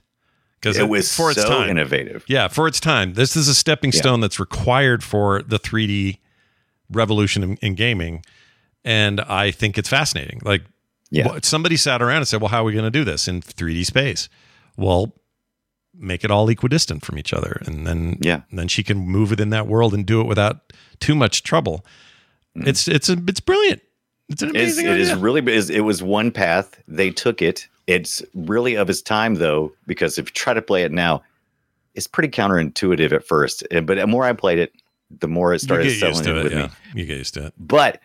because Mm-hmm. it was for its so time. innovative Yeah, for its time. This is a stepping Yeah. stone that's required for the 3D revolution in, in gaming. And I think it's fascinating. Like, Yeah. somebody sat around and said, Well, how are we going to do this in 3D space? Well, make it all equidistant from each other. And then, Yeah. then she can move within that world and do it without too much trouble. It's, it's, a, it's brilliant. It's an Mm-hmm. It's, amazing it is really it was one path they took it it's really of its time though because if you try to play it now it's pretty counterintuitive at first and- but the more i played it the more it you started get used to it it. with Yeah. me You get used to it. but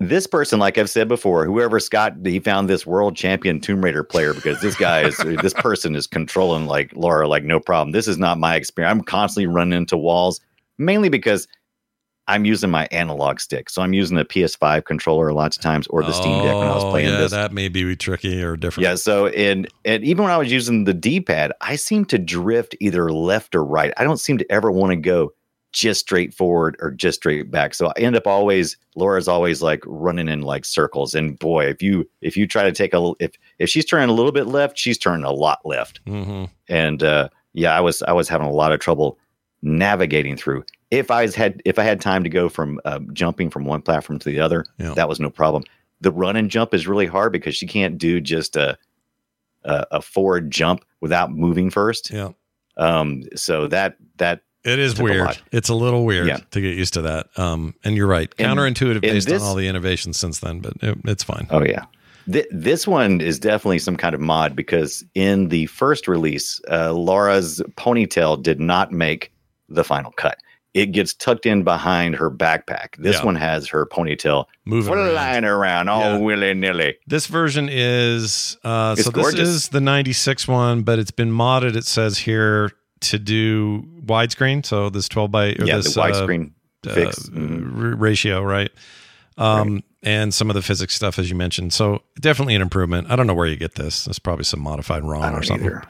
this person like i've said before whoever scott he found this world champion tomb raider player because this guy is *laughs* this person is controlling like laura like no problem this is not my experience i'm constantly running into walls mainly because I'm using my analog stick. So I'm using a PS5 controller lots of times or the Steam Deck when I was Oh, playing yeah, this. that may be tricky or different. Yeah, so and and even when I was using the D-pad, I seem to drift either left or right. I don't seem to ever want to go just straight forward or just straight back. So I end up always Laura's always like running in like circles. And boy, if you if you try to take a if if she's turning a little bit left, she's turning a lot left. hmm And uh yeah, I was I was having a lot of trouble navigating through. If I had if I had time to go from uh, jumping from one platform to the other, Yeah. that was no problem. The run and jump is really hard because she can't do just a a, a forward jump without moving first. Yeah. Um, so that that It is a weird. lot. it's a little weird Yeah. to get used to that. Um, and you're right, counterintuitive and based this- on all the innovations since then, but it, it's fine. Oh yeah. Th- this one is definitely some kind of mod because in the first release, uh, Laura's ponytail did not make the final cut. It gets tucked in behind her backpack. This Yeah. one has her ponytail Moving around. flying around all Yeah. willy nilly. This version is uh, so this is the 96 one, but it's been modded. It says here to do widescreen, so this 12 by or Yeah, this the uh, widescreen uh, fix. Mhm. r- ratio, right? Um, and some of the physics stuff, as you mentioned. So definitely an improvement. I don't know where you get this. There's probably some modified ROM or something. either.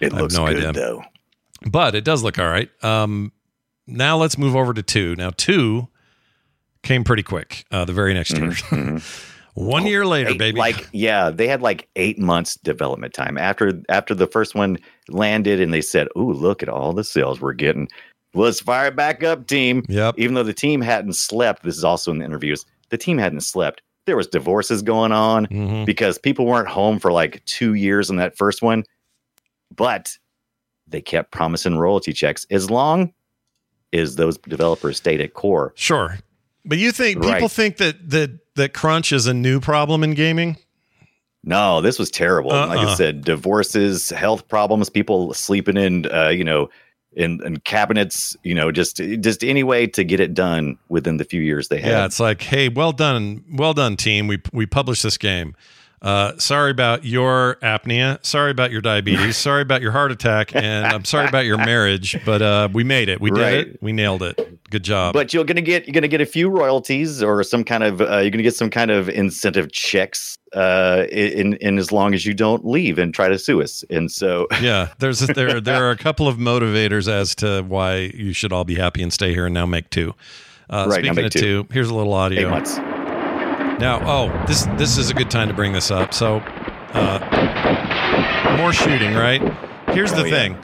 It I have looks no good idea. though. but it does look all right. Um, now let's move over to two. Now two came pretty quick. Uh, the very next year, *laughs* one year later, Mm-hmm, Eight- baby. Like yeah, they had like eight months development time after after the first one landed, and they said, "Ooh, look at all the sales we're getting. Let's fire it back up, team." Yep. Even though the team hadn't slept, this is also in the interviews. The team hadn't slept. There was divorces going on Mhm. because people weren't home for like two years on that first one, but they kept promising royalty checks as long as those developers stayed at core. Sure, but you think people Right. think that that that crunch is a new problem in gaming? No, this was terrible. Like I Uh-uh. said, divorces, health problems, people sleeping in, uh, you know, in, in cabinets, you know, just just any way to get it done within the few years they had. Yeah, it's like, hey, well done, well done, team. We we published this game. Uh, sorry about your apnea. Sorry about your diabetes. *laughs* sorry about your heart attack, and I'm sorry about your marriage. But uh, we made it. We did Right. it. We nailed it. Good job. but you're gonna get you're gonna get a few royalties or some kind of uh, you're gonna get some kind of incentive checks uh, in in as long as you don't leave and try to sue us. And so *laughs* yeah, there's there there are a couple of motivators as to why you should all be happy and stay here and now make two. Uh, Right, speaking make of two. two, here's a little audio. eight months. Now, oh, this this is a good time to bring this up. So, uh, more shooting, right? Here's the Oh, yeah. thing: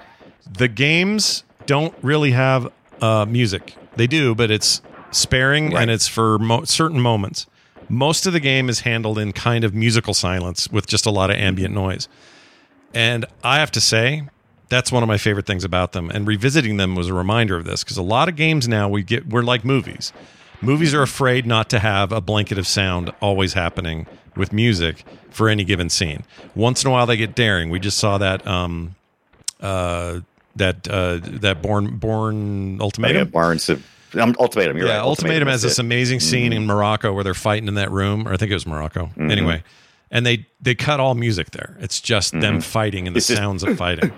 the games don't really have uh, music. They do, but it's sparing Right. and it's for mo- certain moments. Most of the game is handled in kind of musical silence with just a lot of ambient noise. And I have to say, that's one of my favorite things about them. And revisiting them was a reminder of this because a lot of games now we get we're like movies. Movies are afraid not to have a blanket of sound always happening with music for any given scene. Once in a while they get daring. We just saw that um uh that uh that Bourne Bourne Yeah, ultimatum. Barnes of um, ultimatum. You're yeah, right. ultimatum has this it. Mm-hmm. amazing scene in Morocco where they're fighting in that room, or I think it was Morocco. Anyway, and they they cut all music there. It's just them fighting and the Mm-hmm. It's just- sounds of fighting.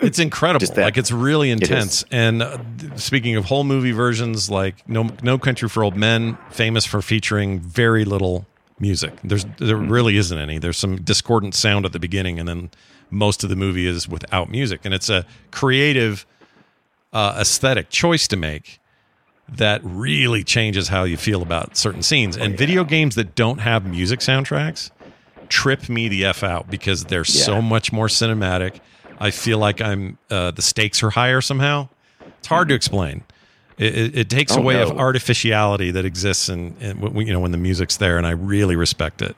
It's incredible. Like it's really intense. and uh, speaking of whole movie versions, like No No Country for Old Men, famous for featuring very little music. There's there Mm-hmm. really isn't any. There's some discordant sound at the beginning, and then most of the movie is without music. And it's a creative uh, aesthetic choice to make that really changes how you feel about certain scenes. Oh, and video games that don't have music soundtracks trip me the f out because they're so much more cinematic. I feel like I'm uh, the stakes are higher somehow. It's hard to explain. It, it, it takes Oh, away of artificiality that exists, in you know when the music's there, and I really respect it.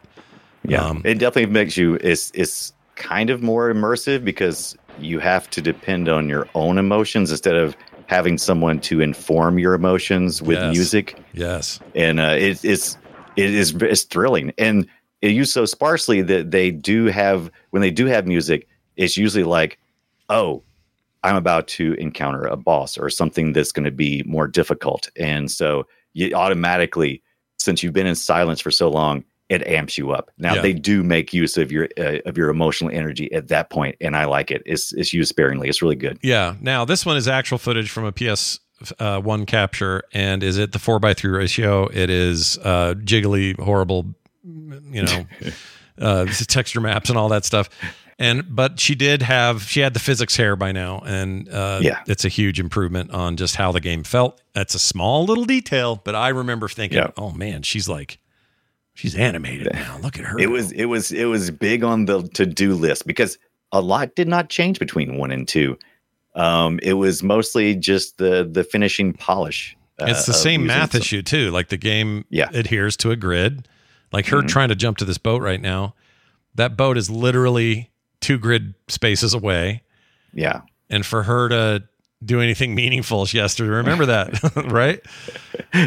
Yeah, Um, it definitely makes you. It's it's kind of more immersive because you have to depend on your own emotions instead of having someone to inform your emotions with Yes. music. Yes, And uh, it, it's it is it's thrilling, and used so sparsely that they do have when they do have music, it's usually like, oh, I'm about to encounter a boss or something that's going to be more difficult, and so you automatically, since you've been in silence for so long, it amps you up. Now Yeah. they do make use of your uh, of your emotional energy at that point, and I like it. It's it's used sparingly. It's really good. Yeah. Now this one is actual footage from a PS uh, one capture, and is it the four by three ratio? It is uh, jiggly, horrible, you know, *laughs* uh, texture maps and all that stuff. And but she did have she had the physics hair by now, and uh, Yeah. it's a huge improvement on just how the game felt. That's a small little detail, but I remember thinking, Yeah. oh man, she's like, she's animated now. Look at her. It was it was it was big on the to do list because a lot did not change between one and two. Um, it was mostly just the the finishing polish. uh, it's the same math some- issue too. Like the game Yeah. Adheres to a grid. Like her trying to jump to this boat right now. That boat is literally two grid spaces away. Yeah, and for her to do anything meaningful, she has to remember that, *laughs* right?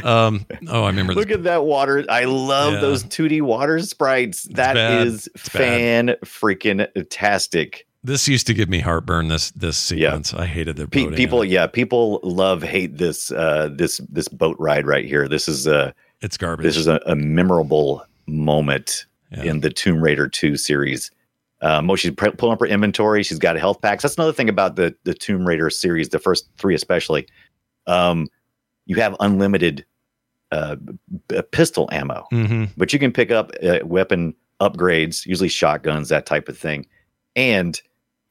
Um, oh, I remember. Look this. at that water. I love Yeah. those 2D water sprites. That bad. is It's fan freaking tastic. This used to give me heartburn. This this Yeah. sequence, I hated the Pe- people, yeah, people love hate this uh this this boat ride right here. This is a It's garbage. this is a, a memorable moment Yeah. in the Tomb Raider 2 series. Um, oh, she's pre- pulling up her inventory. She's got health packs. That's another thing about the the Tomb Raider series, the first three especially. Um, you have unlimited uh, b- pistol ammo, hmm but you can pick up uh, weapon upgrades, usually shotguns, that type of thing. And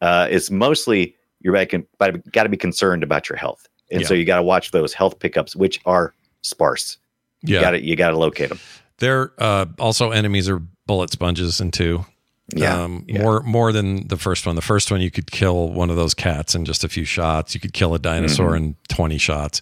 uh, it's mostly you're got to be concerned about your health, and so you got to watch those health pickups, which are sparse. You Yeah, got to you got to locate them. They're uh, also enemies are bullet sponges in two. Yeah, um, yeah. more more than the first one. The first one you could kill one of those cats in just a few shots. You could kill a dinosaur Mm-hmm. in twenty shots.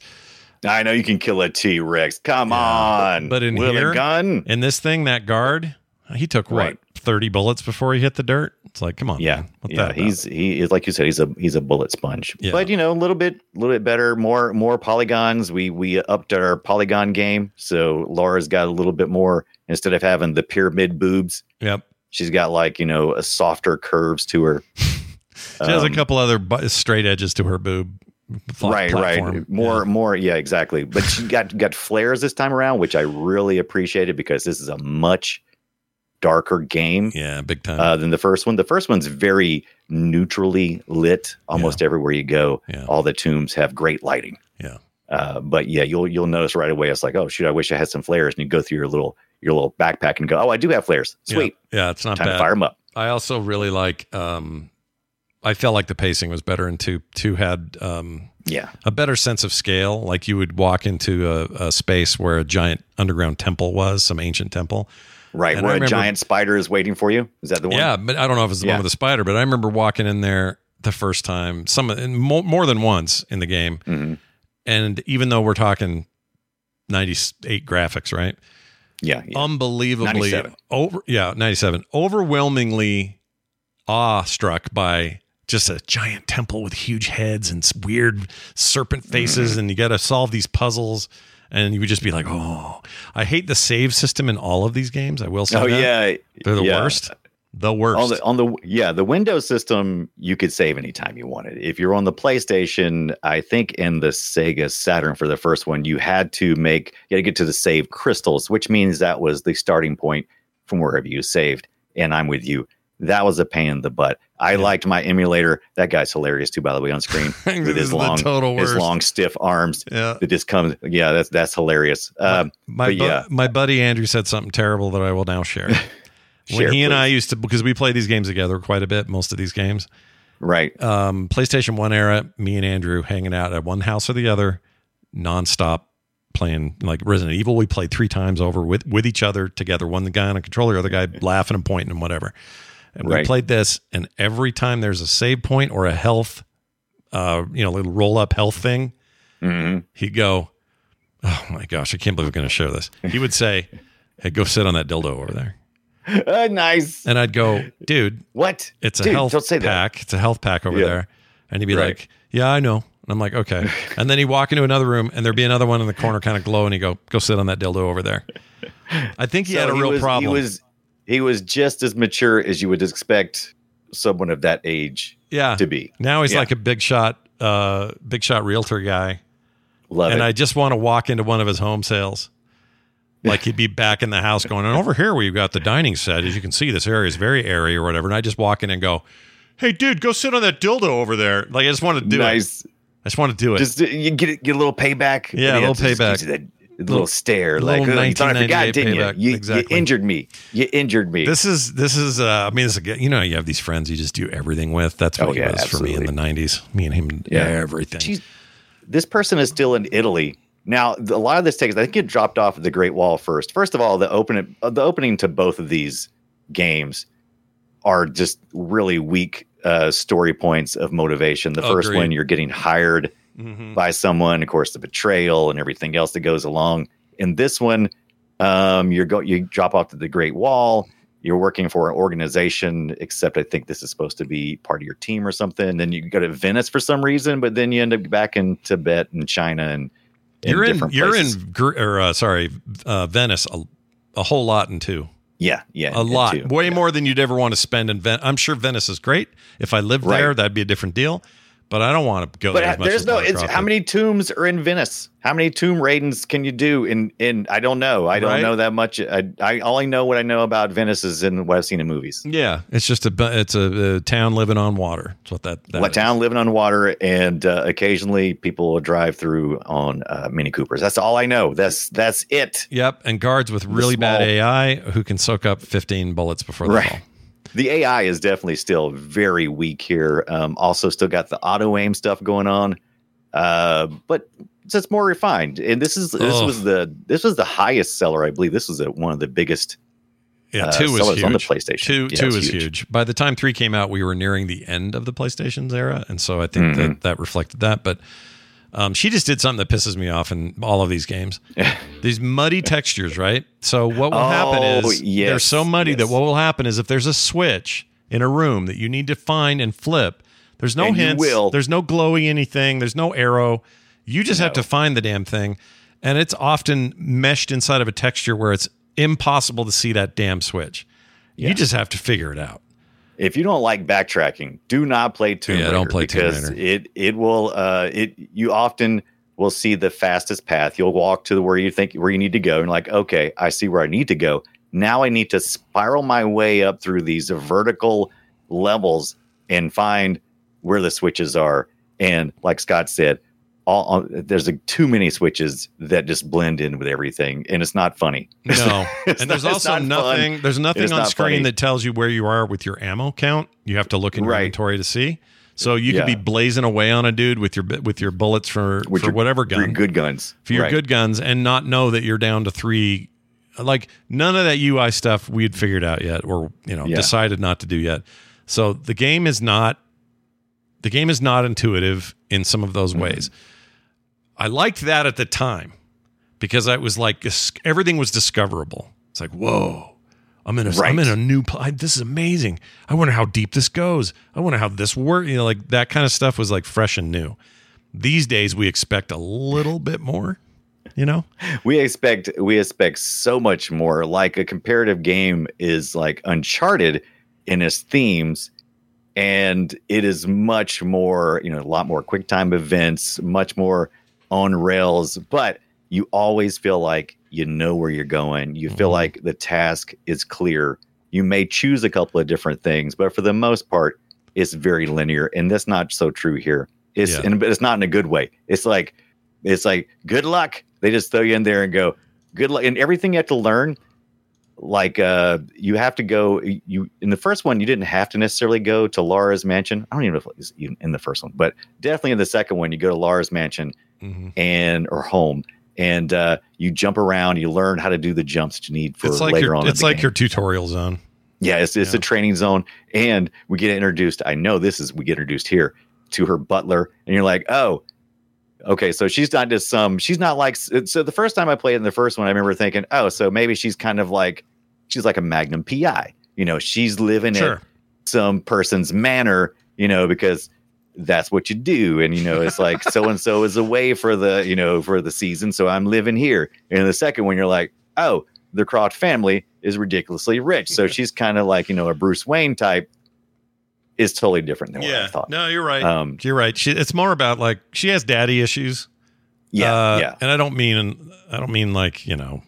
I know you can kill a T Rex. Come on, but in with here- a gun. In this thing, that guard he took what Right. Thirty bullets before he hit the dirt. It's like, come on, Yeah. Yeah. He's he is like you said. He's a he's a bullet sponge. Yeah. But you know, a little bit, a little bit better. More more polygons. We we upped our polygon game. So Laura's got a little bit more. Instead of having the pyramid boobs, yep. she's got like you know a softer curves to her. *laughs* She has a Um, couple other bu- straight edges to her boob. right, platform. right. More, Yeah. more. Yeah, exactly. But she got got flares this time around, which I really appreciated because this is a much darker game. Yeah, big time. uh, than the first one. The first one's very neutrally lit almost everywhere you go. Yeah. All the tombs have great lighting. yeah. Uh, but yeah, you'll you'll notice right away. It's like, oh shoot, I wish I had some flares. And you go through your little your little backpack and go, oh, I do have flares. Sweet, Yeah, yeah it's not time bad. to fire them up. I also really like. Um, I felt like the pacing was better in two. Two had um, Yeah, a better sense of scale. Like you would walk into a, a space where a giant underground temple was, some ancient temple. Right. And where I a remember- giant spider is waiting for you. Is that the one? Yeah, but I don't know if it's the Yeah. one with the spider. But I remember walking in there the first time, some more, more than once in the game. Mhm. And even though we're talking ninety eight graphics, right? yeah, yeah. unbelievably 97. over yeah 97 overwhelmingly awestruck by just a giant temple with huge heads and weird serpent faces Mm-hmm. and you got to solve these puzzles and you would just be like oh i hate the save system in all of these games i will say oh that. yeah, they're the yeah. worst the worst On the on the yeah the Windows system, you could save anytime you wanted. If you're on the PlayStation, I think in the Sega Saturn for the first one, you had to make you had to get to the save crystals, which means that was the starting point from wherever you saved. And I'm with you. That was a pain in the butt. I liked my emulator. That guy's hilarious too, by the way, on screen *laughs* with his long, his long stiff arms. yeah That just comes. Yeah, that's that's hilarious. Um, my, but bu- yeah. my buddy andrew said something terrible that i will now share *laughs* when Share, he and i used to because we play these games together quite a bit most of these games right. um, PlayStation One era, me and Andrew hanging out at one house or the other, nonstop playing like Resident Evil. We played three times over with with each other together. One the guy on a controller, the other guy laughing and pointing and whatever. And we played this, and every time there's a save point or a health, uh, you know, little roll up health thing, Mhm. he'd go, "Oh my gosh, I can't believe we're going to share this." He would say, "Hey, go sit on that dildo over there," Uh, *laughs* nice. and I'd go, "Dude, What? it's a Dude, health say that. pack. It's a health pack over Yeah. there. And he'd be Right. like, Yeah, I know. And I'm like, Okay. *laughs* and then he'd walk into another room and there'd be another one in the corner kind of glow and he'd go, Go sit on that dildo over there. I think he So had a real was, problem. He was he was just as mature as you would expect someone of that age yeah. to be. Now he's Yeah. like a big shot, uh, big shot realtor guy. Love it. and it. I just want to walk into one of his home sales. Like he'd be back in the house going, and over here we've got the dining set. As you can see, this area is very airy or whatever. And I just walk in and go, Hey, dude, go sit on that dildo over there. Like I just want to do it. I just want to do it. Just uh, you get get a little payback. Yeah, a little payback. that Little- little, stare, little like oh, you thought I forgot, didn't you? You, Exactly. you injured me. You injured me. This is this is. Uh, I mean, this is, you know, you have these friends you just do everything with. That's what Oh, yeah, was for me in the '90s. Me and him, Yeah. everything. She's- this person is still in Italy. Now, a lot of this takes, I think it dropped off at the Great Wall first. First of all, the open, uh, the opening to both of these games are just really weak uh, story points of motivation. The first Agreed. one, you're getting hired Mhm. by someone, of course, the betrayal and everything else that goes along. In this one, um, you're go, you drop off to the Great Wall. you're working for an organization, except I think this is supposed to be part of your team or something. Then you go to Venice for some reason, but then you end up back in Tibet and China and, and you're in different you're in Gr- or uh, sorry uh, Venice a, a whole lot in two. yeah, yeah, a lot, too. way more than you'd ever want to spend in Venice. I'm sure Venice is great. If I lived Right. there, that'd be a different deal. But I don't want to go But there uh, there's no. It's, how many tombs are in Venice? How many tomb raidings can you do in in? I don't know. I don't Right. know that much. I, I only know what I know about Venice is in what I've seen in movies. Yeah, it's just a it's a, a town living on water. That's what that. that What is. town living on water, and uh, occasionally people will drive through on uh, Mini Coopers. That's all I know. That's that's it. Yep, and guards with really bad AI who can soak up 15 bullets before they Right. fall. The AI is definitely still very weak here. Um, also, still got the auto aim stuff going on, uh, but it's more refined. And this is this was the this was the highest seller, I believe. This was a, one of the biggest. Yeah, uh, two was huge. on the PlayStation. Two, Yeah, two was huge. By the time three came out, we were nearing the end of the PlayStation's era, and so I think Mm-hmm. that that reflected that. But um, she just did something that pisses me off in all of these games. *laughs* these muddy textures, right? So what will happen Oh, is yes, they're so muddy that what will happen is if there's a switch in a room that you need to find and flip, there's no And hints, there's no glowy anything, there's no arrow. You just have to find the damn thing, and it's often meshed inside of a texture where it's impossible to see that damn switch. You just have to figure it out. If you don't like backtracking, do not play Tomb Yeah, Raider don't play Tomb because Raider. it it will uh it you often will see the fastest path. You'll walk to the where you think where you need to go and like, okay, I see where I need to go. Now I need to spiral my way up through these vertical levels and find where the switches are. And like Scott said, all, there's a, too many switches that just blend in with everything, and it's not funny. No, *laughs* and there's also not fun. nothing. There's nothing on not screen funny. that tells you where you are with your ammo count. You have to look in your Right. inventory to see. So you could be blazing away on a dude with your with your bullets for With for your- whatever for your gun good guns for your Right. good guns and not know that you're down to three. Like none of that UI stuff we had figured out yet, or you know Yeah. decided not to do yet. So the game is not the game is not intuitive in some of those ways. I liked that at the time because I was like everything was discoverable. It's like whoa, I'm in a am Right. in a new. I, this is amazing. I wonder how deep this goes. I wonder how this works. You know, like that kind of stuff was like fresh and new. These days we expect a little bit more. You know, we expect we expect so much more like a comparative game is like uncharted in its themes and it is much more you know a lot more quick time events much more on rails but you always feel like you know where you're going. You feel Mhm. like the task is clear. You may choose a couple of different things but for the most part it's very linear and that's not so true here. It's Yeah. and it's not in a good way. It's like it's like good luck. They just throw you in there and go good luck and everything you have to learn like uh you have to go you in the first one you didn't have to necessarily go to Laura's mansion. I don't even know if it was even in the first one, but definitely in the second one you go to Laura's mansion Mhm. and or home and uh you jump around, you learn how to do the jumps that you need for it's like later your, on. it's like game. your tutorial zone. Yeah, it's it's Yeah. a training zone, and we get introduced. I know this is we get introduced here to her butler, and you're like, oh, okay, so she's not just some. She's not like. So the first time I played in the first one, I remember thinking, oh, so maybe she's kind of like she's like a Magnum PI. You know, she's living Sure. at some person's manor. You know, because that's what you do, and you know, it's like so and so is away for the you know for the season, so I'm living here. And the second one, you're like, oh, the Croft family is ridiculously rich. So she's kind of like, you know, a Bruce Wayne type is totally different than what I thought. no, you're right. Um, you're right. She, it's more about like she has daddy issues. yeah, Uh, yeah. And I don't mean I don't mean like you know,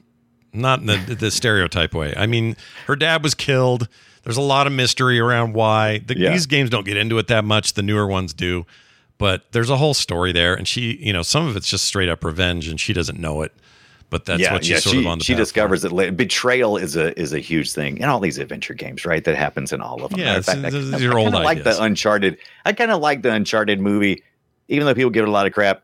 not in the, the stereotype way. I mean her dad was killed. There's a lot of mystery around why the, Yeah. these games don't get into it that much. The newer ones do, but there's a whole story there. And she, you know, some of it's just straight up revenge, and she doesn't know it. But that's yeah, what she's yeah. sort she, of on the she discovers that later. Betrayal is a is a huge thing in all these adventure games, right? That happens in all of them. Yeah, it's- fact, I- it's I, your I old kinda like the Uncharted. I kind of like the Uncharted movie, even though people give it a lot of crap.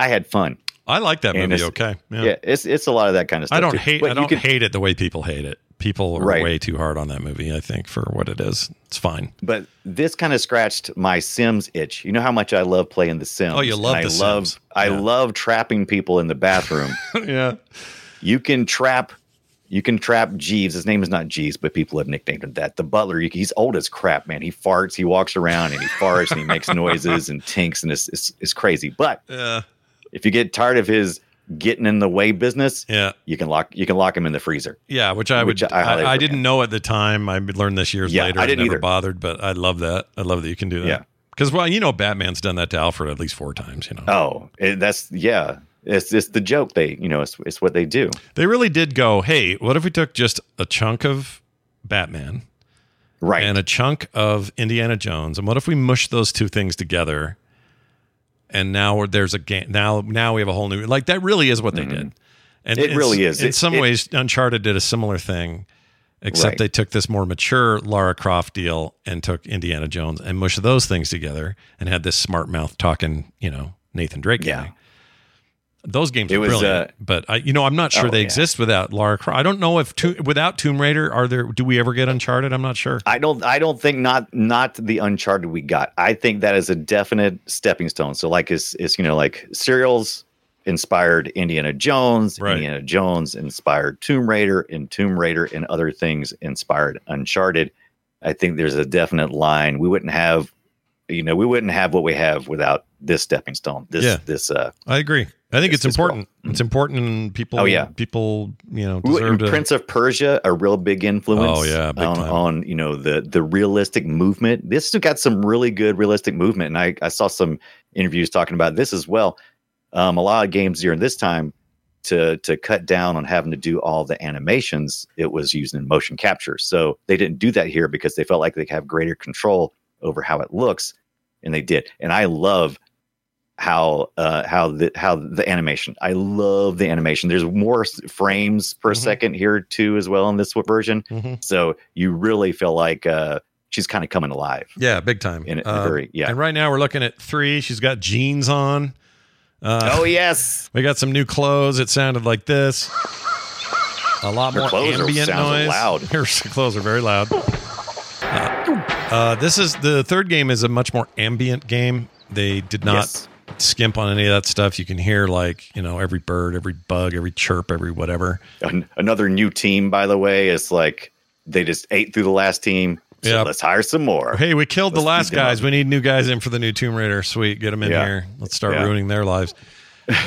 I had fun. I like that And movie. Okay, Yeah, it's it's a lot of that kind of stuff. I don't too. hate. But I don't can- hate it the way people hate it. People are Right. way too hard on that movie. I think for what it is, it's fine. But this kind of scratched my Sims itch. You know how much I love playing The Sims. Oh, you love and I The love, Sims. I love trapping people in the bathroom. *laughs* yeah, you can trap You can trap Jeeves. His name is not Jeeves, but people have nicknamed him that. The butler, he's old as crap, man. He farts, he walks around and he farts and he makes *laughs* noises and tinks and it's, it's, it's crazy. But Yeah. If you get tired of his getting in the way business, Yeah. you can lock you can lock him in the freezer. Yeah, which I would. I I, I, didn't know at the time. I learned this years Yeah, later. I didn't never either. bothered, but I love that. I love that you can do that. Yeah. Because well, you know, Batman's done that to Alfred at least four times. You know, Oh, that's yeah. It's it's the joke. They you know it's it's what they do. they really did go. Hey, what if we took just a chunk of Batman Right. and a chunk of Indiana Jones, and what if we mush those two things together? And now we're- there's a game. Now, now we have a whole new. Like that really is what they did. And Mm-hmm. It really is. In It- some it- ways, Uncharted did a similar thing, except Right. they took this more mature Lara Croft deal and took Indiana Jones and mushed those things together and had this smart mouth talking, you know, Nathan Drake Yeah. guy. Those games It are was, brilliant, uh, but I, you know, I'm not sure oh, they yeah. exist without Lara Croft. I don't know if to, without Tomb Raider, are there? Do we ever get Uncharted? I'm not sure. I don't I don't think not not the Uncharted we got. I think that is a definite stepping stone. So like is is you know like serials inspired Indiana Jones, Right. Indiana Jones inspired Tomb Raider, and Tomb Raider and other things inspired Uncharted. I think there's a definite line. We wouldn't have you know, we wouldn't have what we have without this stepping stone. This Yeah. this uh I agree. I think it's, It's- it's well. important. It's important, and people. Oh, yeah. people. You know, Ooh, to. Prince of Persia, a real big influence. Oh, yeah, big on, on you know the the realistic movement. This has got some really good realistic movement, and I I saw some interviews talking about this as well. Um, a lot of games during this time to to cut down on having to do all the animations, it was using motion capture. So they didn't do that here because they felt like they could have greater control over how it looks, and they did. And I love how uh how the how the animation i love the animation there's more frames per Mhm. second here too as well in this version Mhm. so you really feel like uh she's kind of coming alive Yeah, big time. in in Uh, very yeah And right now we're looking at three. She's got jeans on. Uh, oh yes *laughs* We got some new clothes. It sounded like this. A lot Her more are- ambient noise. loud. *laughs* Her clothes are very loud. Uh, uh, this is the third game is a much more ambient game. They did not Yes. Skimp on any of that stuff. You can hear like you know every bird, every bug, every chirp, every whatever. An- another new team by the way is like they just ate through the last team so Yep. let's hire some more Hey, we killed the Let's last guys. We need new guys in for the new Tomb Raider. Sweet, get them in Yeah. here. Let's start Yeah. ruining their lives.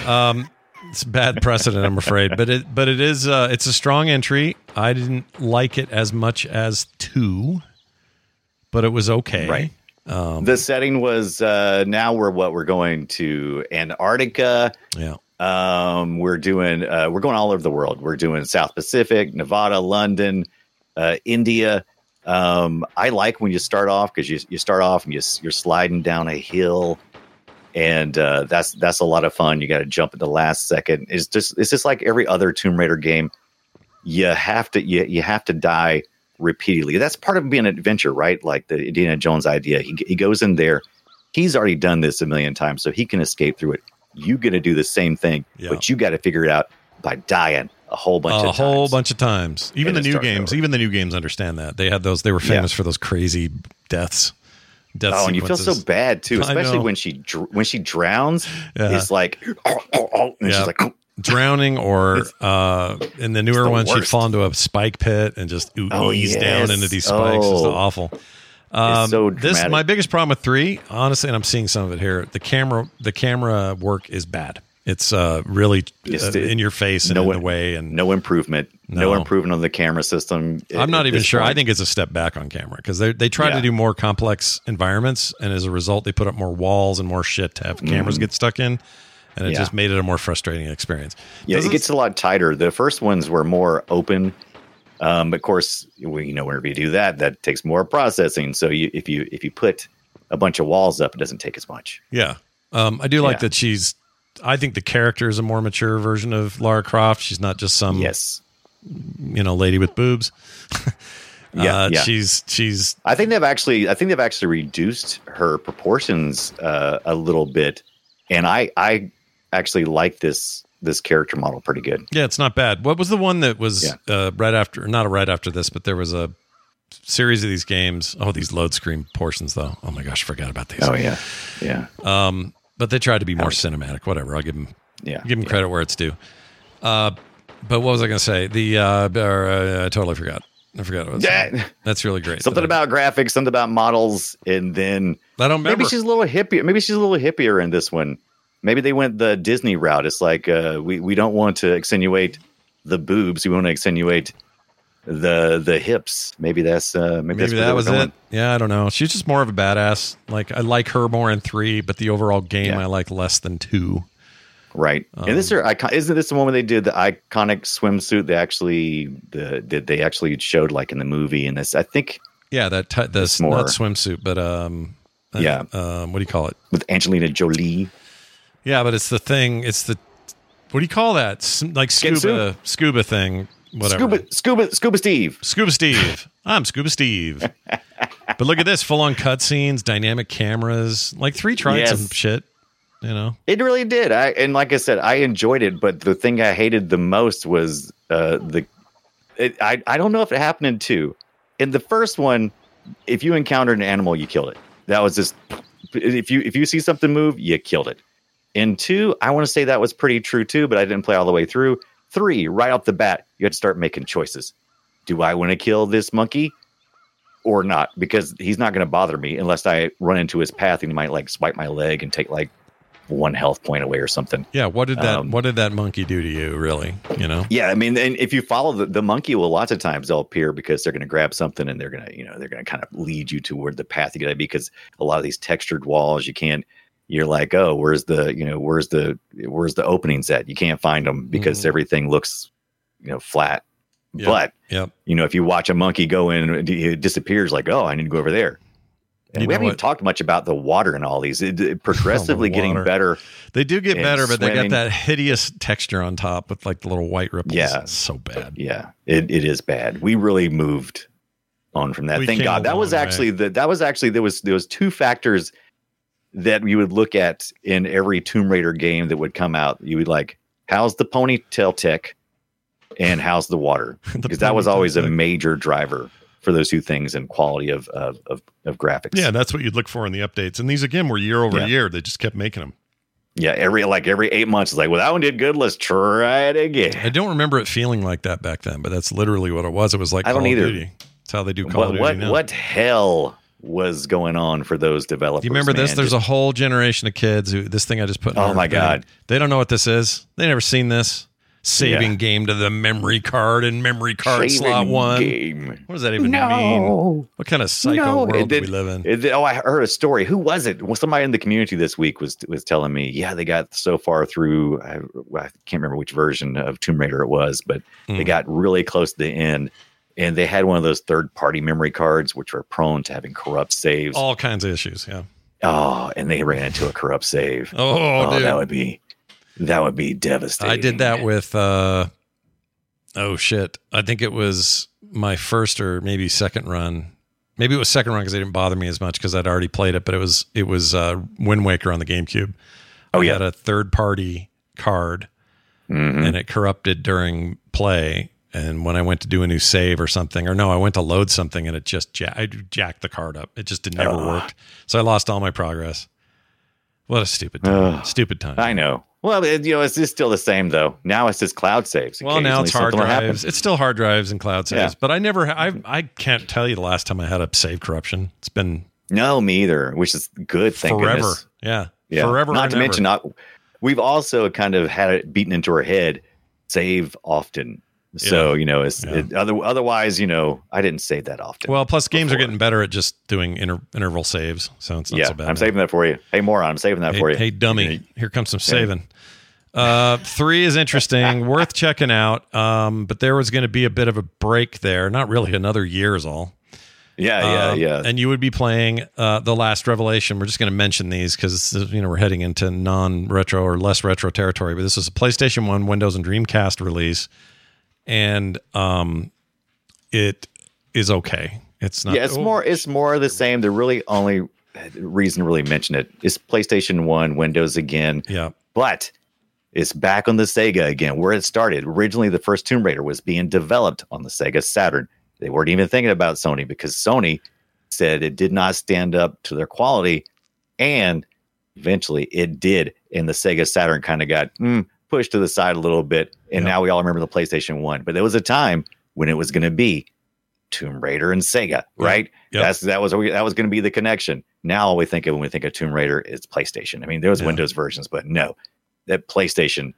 Um, it's bad precedent, I'm afraid, but it but it is uh, it's a strong entry. I didn't like it as much as two, but it was okay. Right. Um, the setting was uh now we're what we're going to antarctica yeah. Um, we're doing uh, we're going all over the world. We're doing South Pacific, Nevada, London, uh, India. Um, I like when you start off because you you start off and you you're sliding down a hill, and uh, that's that's a lot of fun. You got to jump at the last second. It's just it's just like every other Tomb Raider game. You have to you, you have to die repeatedly. That's part of being an adventure, right? Like the Indiana Jones idea. He he goes in there. He's already done this a million times, so he can escape through it. You got to do the same thing, Yeah. but you got to figure it out by dying a whole bunch a of times. A whole bunch of times. Even And the new games, over. even the new games understand that. They had those. They were Yeah. famous for those crazy deaths. Death Oh, and you feel so bad too, *laughs* especially when she dr- when she drowns. Yeah. It's like, oh, oh, oh, and Yeah. she's like. Drowning or uh in the newer the ones she'd fall into a spike pit and just oo- Oh, ease yes. down into these spikes it's Oh. awful um, so this my biggest problem with three honestly and i'm seeing some of it here the camera the camera work is bad it's uh really uh, in your face and no in the way and no improvement, no. No. improvement on the camera system. I'm not even sure. I think it's a step back on camera because they they try to do more complex environments, and as a result, they put up more walls and more shit to have cameras get stuck in, and it. Yeah. just made it a more frustrating experience. Yeah, Doesn't- it gets a lot tighter. The first ones were more open. Um, of course, we, you know, whenever you do that, that takes more processing. So you, if you if you put a bunch of walls up, it doesn't take as much. Yeah. Um, I do like Yeah. that she's. I think the character is a more mature version of Lara Croft. She's not just some yes, you know lady with boobs. *laughs* Yeah, Uh, yeah. She's she's I think they've actually I think they've actually reduced her proportions uh, a little bit, and I I actually like this this character model pretty good. yeah, it's not bad. What was the one that was Yeah. uh, right after? Not right after this, but there was a series of these games. Oh, these load screen portions though. Oh my gosh, I forgot about these. Oh yeah, yeah, Um, but they tried to be more cinematic. Whatever. I'll give them yeah. give them yeah. credit where it's due. Uh, But what was I going to say? The uh, or, uh, I totally forgot. I forgot. What. Yeah. *laughs* That's really great. Something about graphics, something about models, and then I don't remember. maybe she's a little hippier. Maybe she's a little hippier in this one. Maybe they went the Disney route. It's like uh, we we don't want to accentuate the boobs. We want to accentuate the the hips. Maybe that's uh, maybe, Maybe where that was were it. Yeah, I don't know. She's just more of a badass. Like I like her more in three, but the overall game Yeah. I like less than two. Right. and this are isn't this the one where they did the iconic swimsuit? They actually the did they actually showed like in the movie and this I think Yeah, that t- the not swimsuit, but um, uh, Yeah. um, what do you call it? with Angelina Jolie. Yeah, but it's the thing. It's the what do you call that? S- like scuba scuba thing. Whatever. Scuba Scuba Scuba Steve. Scuba Steve. I'm Scuba Steve. *laughs* but look at this full on cutscenes, dynamic cameras. Like three tried Yes. some shit. You know, It really did. I and like I said, I enjoyed it, but the thing I hated the most was uh the it, I I don't know if it happened in two. In the first one, if you encountered an animal, you killed it. That was just if you if you see something move, you killed it. In two, I want to say that was pretty true too, but I didn't play all the way through. Three, right off the bat, you had to start making choices. Do I want to kill this monkey or not? Because he's not going to bother me unless I run into his path and he might like swipe my leg and take like one health point away or something. yeah. What did that? Um, what did that monkey do to you? Really? You know? Yeah, I mean, and if you follow the, the monkey, will lots of times they'll appear because they're going to grab something and they're going to, you know, they're going to kind of lead you toward the path you got to be. Because a lot of these textured walls, you can't. You're like, oh, where's the, you know, where's the, where's the openings at? You can't find them because Mhm. everything looks, you know, flat. Yep. But Yep. you know, if you watch a monkey go in, it disappears. Like, oh, I need to go over there. And You we haven't even talked much about the water and all these. It, it progressively *laughs* getting better. They do get better, but they got that hideous texture on top with like the little white ripples. Yeah. It's so bad. Yeah, it, it is bad. We really moved on from that. We Thank God. That was way. actually the that was actually there was there was two factors that you would look at in every Tomb Raider game that would come out. You would like, how's the ponytail tick, and how's the water? *laughs* Because that was always a major driver for those two things and quality of of of, of graphics. Yeah, that's what you'd look for in the updates. And these again were year over Yeah. year. They just kept making them. yeah. Every like every eight months, it's like, well, that one did good. Let's try it again. I don't remember it feeling like that back then, but that's literally what it was. It was like I don't Call of either. Duty. That's how they do Call What of Duty what now. what hell was going on for those developers? Do you remember this? There's a whole generation of kids who this thing I just put. In Oh my thing, God. They don't know what this is. They never seen this saving Yeah. game to the memory card and memory card Saving slot one. game. What does that even mean? What kind of psycho No, world did- we live in? It- oh, I heard a story. Who was it? Well, somebody in the community this week was was telling me, yeah, they got so far through. I, I can't remember which version of Tomb Raider it was, but they Hmm. got really close to the end, and they had one of those third party memory cards, which are prone to having corrupt saves. All kinds of issues. Yeah. Oh, and they ran into a corrupt save. Oh, dude. that would be that would be devastating. I did that with uh oh shit. I think it was my first or maybe second run. Maybe it was second run because they didn't bother me as much because I'd already played it, but it was it was uh Wind Waker on the GameCube. Oh, I yeah. had a third party card Mhm. and it corrupted during play. And when I went to do a new save or something, or no, I went to load something and it just ja- I jacked the card up. It just did never Ugh. worked. So I lost all my progress. What a stupid time. Ugh. Stupid time. I know. Well, it, you know, it's just still the same though. Now it's just cloud saves. Well, now it's hard something will happen. drives. It's still hard drives and cloud saves, Yeah. but I never, I, I can't tell you the last time I had a save corruption. It's been No, me either. Which is good. Thank forever. goodness. Yeah. Yeah. Forever. Not to ever. mention, not, we've also kind of had it beaten into our head. Save often. So you know, it's Yeah. it, other, otherwise, you know, I didn't save that often. well, plus games are getting better at just doing inter, interval saves. So it's not yeah, so bad. I'm saving that for you. Hey, moron, I'm saving that Hey, for you. hey, dummy. Here comes some saving. Uh, three is interesting, *laughs* worth checking out. Um, but there was going to be a bit of a break there. Not really another year is all. Yeah, yeah, Um, yeah. And you would be playing uh, the last revelation. We're just going to mention these because you know we're heading into non-retro or less retro territory. But this is a PlayStation One, Windows, and Dreamcast release, and um, it is okay. It's not. yeah, it's oh, more. It's more of the same. The really only reason to really mention it is PlayStation One, Windows again. Yeah, but it's back on the Sega again, where it started. Originally, the first Tomb Raider was being developed on the Sega Saturn. They weren't even thinking about Sony because Sony said it did not stand up to their quality, and eventually it did. And the Sega Saturn kind of got mm, pushed to the side a little bit, and Yeah. now we all remember the PlayStation One. But there was a time when it was going to be Tomb Raider and Sega, right? That's that was that was going to be the connection. Now all we think of when we think of Tomb Raider is PlayStation. I mean, there was Yeah. Windows versions, but no, that PlayStation,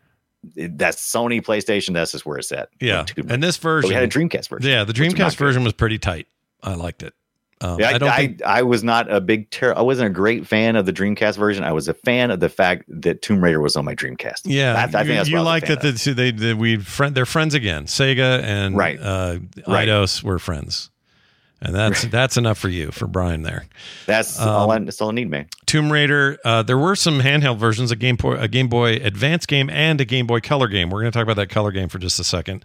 that's Sony PlayStation. That's just where it's at. Yeah, and this But version, we had a Dreamcast version. yeah, the Dreamcast good. version was pretty tight. I liked it. Um, Yeah, I, I don't I, think. I was not a big ter- I wasn't a great fan of the Dreamcast version. I was a fan of the fact that Tomb Raider was on my Dreamcast. Yeah, That- I think you, that's you what I was a like that. The, they, they we friend. They're friends again. Sega and Right. uh, Right. Eidos were friends, and that's that's enough for you for Brian there. That's Um, all. I, that's all I need, man. Tomb Raider. Uh, there were some handheld versions, a Game Boy, a Game Boy Advance game, and a Game Boy Color game. We're going to talk about that color game for just a 2nd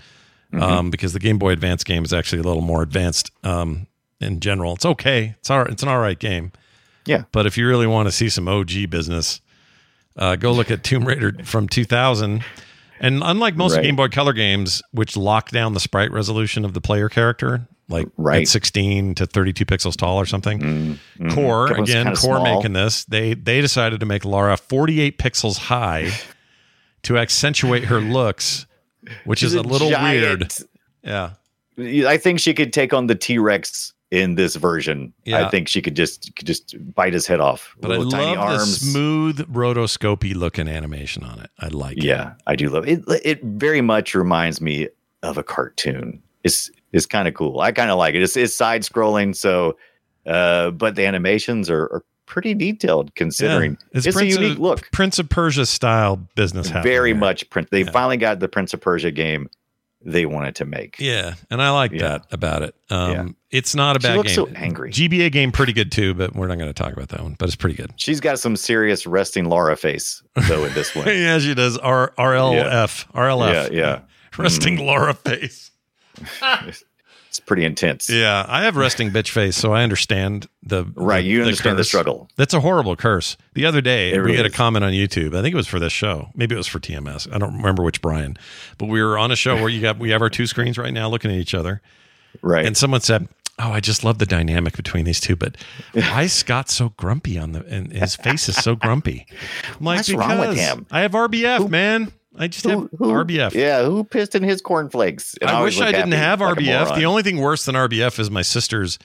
Mm-hmm. um, because the Game Boy Advance game is actually a little more advanced um, in general. It's okay. It's all. It's an all right game. Yeah. But if you really want to see some OG business, uh, go look at Tomb Raider from 2000. And unlike most Right. Game Boy Color games, which lock down the sprite resolution of the player character, like Right. at 16 to 32 pixels tall or something, Mhm. Core again, Core small. making this. They they decided to make Lara 48 pixels high *laughs* to accentuate her looks, which She's is a little weird. Yeah. I think she could take on the T Rex in this version. Yeah. I think she could just could just bite his head off. But I Little tiny love the arms. smooth rotoscopy looking animation on it. I like it. Yeah, I do love it. It very much reminds me of a cartoon. It's it's kind of cool. I kind of like it. It's it's side scrolling, so uh, but the animations are, are pretty detailed considering Yeah. it's, a unique of, look. Prince of Persia style business Very there. much print. They Yeah. finally got the Prince of Persia game they wanted to make. Yeah, and I like Yeah. that about it. Um, Yeah. It's not a She bad looks game. so angry. GBA game pretty good too, but we're not going to talk about that one. But it's pretty good. She's got some serious resting Laura face though in this *laughs* one. yeah, she does. R RLF RLF. Yeah, yeah. *laughs* Resting Laura face. *laughs* It's pretty intense. Yeah, I have resting *laughs* bitch face, so I understand the Right, you understand the curse. struggle. That's a horrible curse. The other day, It we really had a is. comment on YouTube. I think it was for this show. Maybe it was for TMS. I don't remember which Brian, but we were on a show where you got we have our two screens right now looking at each other, Right. and someone said, "Oh, I just love the dynamic between these two, but *laughs* why is Scott so grumpy on the and his face is so grumpy?" I'm like, What's wrong with him? I have RBF, man. I just have RBF. Yeah, who pissed in his cornflakes? And I wish I didn't have like RBF. The only thing worse than RBF is my sister's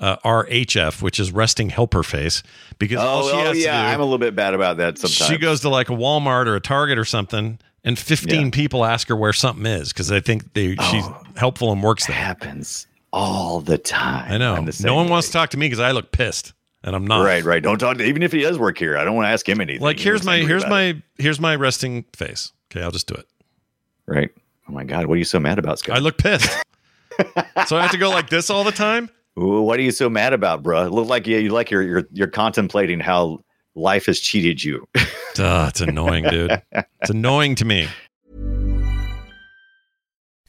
uh, RHF, which is resting helper face, because Oh, she oh, yeah, to I'm a little bit bad about that sometimes. she goes to like a Walmart or a Target or something, and 15 Yeah. people ask her where something is because they think they she's Oh. helpful and works there. happens all the time. I know. I'm the same No one way. wants to talk to me because I look pissed, and I'm not. Right, right. Don't talk to even if he does work here. I don't want to ask him anything. Like here's my here's my it. here's my resting face. Okay, I'll just do it. right. Oh my god, what are you so mad about, Scott? I look pissed, *laughs* so I have to go like this all the time. Ooh, what are you so mad about, bro? Look like yeah, you like you're you're you're contemplating how life has cheated you. *laughs* Duh, it's annoying, dude. It's annoying to me.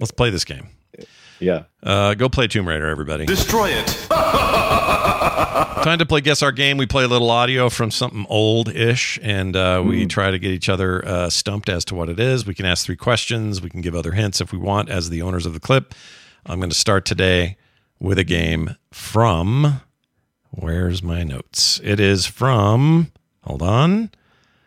Let's play this game. yeah. Uh, go play Tomb Raider, everybody. Destroy it. Time to play Guess Our Game. We play a little audio from something old ish, and uh, we try to get each other uh, stumped as to what it is. We can ask three questions. We can give other hints if we want as the owners of the clip. I'm going to start today with a game from. Where's my notes? It is from. Hold on.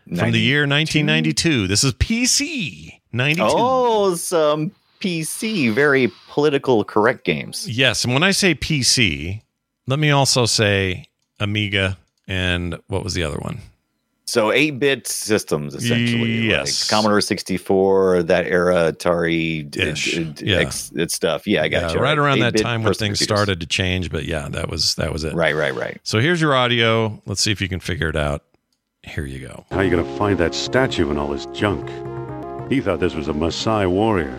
From the year 1992. This is PC 92. Oh, some PC, very political correct games. Yes, and when I say PC, let me also say Amiga and what was the other one? So eight bit systems essentially. Yes. Like Commodore sixty four, that era Atari d- Ish. d- d- Yeah. X, that stuff. Yeah, I got Yeah, you. right around that time when personal things computers. started to change, but yeah, that was that was it. Right, right, right. So here's your audio. Let's see if you can figure it out. Here you go. How you gonna find that statue and all this junk? He thought this was a Maasai warrior,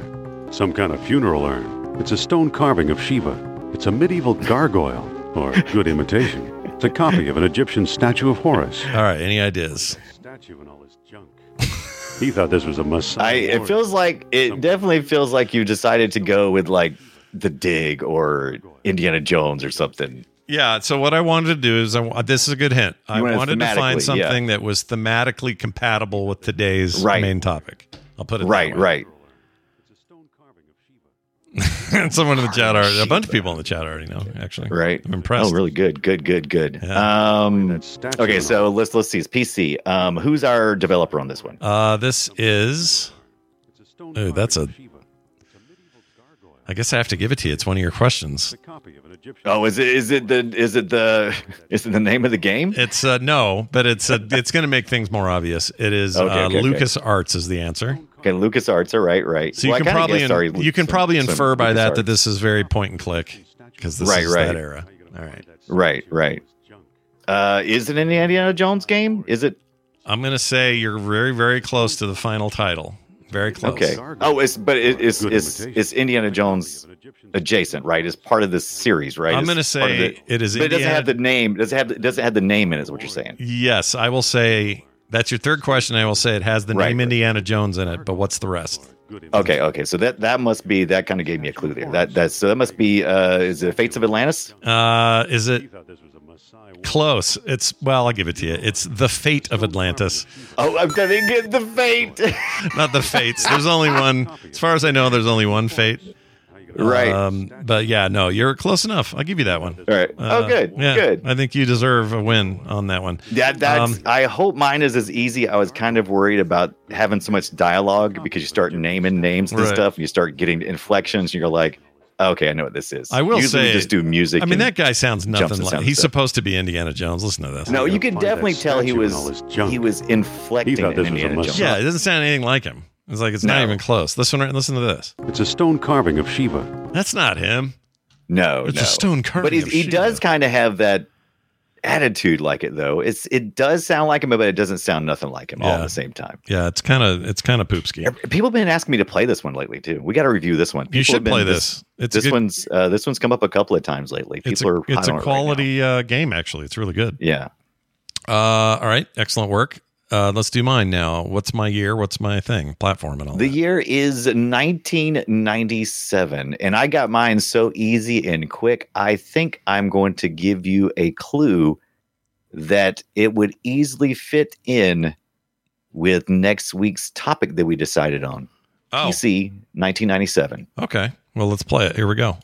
some kind of funeral urn. It's a stone carving of Shiva. It's a medieval gargoyle, or good imitation. It's a copy of an Egyptian statue of Horus. All right, any ideas? Statue and all this junk. He thought this was a Maasai. I it feels like it definitely feels like you decided to go with like the dig or Indiana Jones or something. Yeah. So what I wanted to do is, I, wa- this is a good hint. I wanted wanted to find thematically, yeah. something that was thematically compatible with today's Right. main topic. I'll put it that Right, way. right. And *laughs* Someone in the chat already, a bunch of people in the chat already know. Actually, Right. I'm impressed. Oh, really good, good, good, good. Yeah. Um, okay, so let's let's see. It's PC. Um, who's our developer on this one? Uh, this is. It's a stone Oh, that's carving a- of Shiva. It's a medieval gargoyle. I guess I have to give it to you. It's one of your questions. It's a copy of an Egyptian. Oh, is it is it the is it the *laughs* is it the name of the game? It's uh, no, but it's uh, it's going to make things more obvious. It is Okay, uh, okay, okay. Lucas Arts is the answer. Okay, Lucas Arts. All right, right. right. So you Well, can kinda probably guessed already you can probably infer by that that this is very point and click because this Right, is right. that era. All right, Right, right. Uh, is it an Indiana Jones game? Is it I'm going to say you're very very close to the final title. Very close. okay? Oh, it's but it, it's it's it's Indiana Jones adjacent, right? It's part of this series, right? I'm going to say the- it is but it doesn't have the name. Does it have doesn't have the name in it? Is what you're saying? Yes, I will say that's your third question. I will say it has the Right. name Indiana Jones in it, but what's the rest? Okay, okay. So that that must be that kind of gave me a clue there. That that's so that must be uh is it Fates of Atlantis? Uh, is it He thought this was a Maasai warrior. close? It's well, I'll give it to you. It's the fate of Atlantis, Oh, I'm gonna get the fate. *laughs* not the fates. There's only one. As far as I know, there's only one fate. Right. Um, but yeah, no, you're close enough. I'll give you that one. All right. Uh, oh, good. Yeah, Good. I think you deserve a win on that one. That that's. Um, I hope mine is as easy. I was kind of worried about having so much dialogue because you start naming names and Right. stuff, and you start getting inflections, and you're like, okay, I know what this is. I will Usually say, just do music. I mean, that guy sounds nothing like. He's stuff. supposed to be Indiana Jones. Listen to this. No, you can definitely tell he was and all this junk. he was inflecting He thought an this was a Indiana Jones. Yeah, it doesn't sound anything like him. It's like it's not even close. Listen, right, listen to this. It's a stone carving of Shiva. That's not him. No, It's a stone carving But he, of he Shiva. does kind of have that attitude like it though. It's it does sound like him, but it doesn't sound nothing like him all at the same time. Yeah, it's kind of it's kind of poopski. People have been asking me to play this one lately too. We got to review this one. You People should have been- play this. It's this good- one's uh, this one's come up a couple of times lately. People It's a, are it's on a it right quality uh, game actually. It's really good. yeah. Uh, all right, excellent work. Uh, let's do mine now. What's my year? What's my thing? Platform and all. The that. year is 1997, and I got mine so easy and quick. I think I'm going to give you a clue that it would easily fit in with next week's topic that we decided on. Oh, PC 1997. okay. Well, let's play it. Here we go.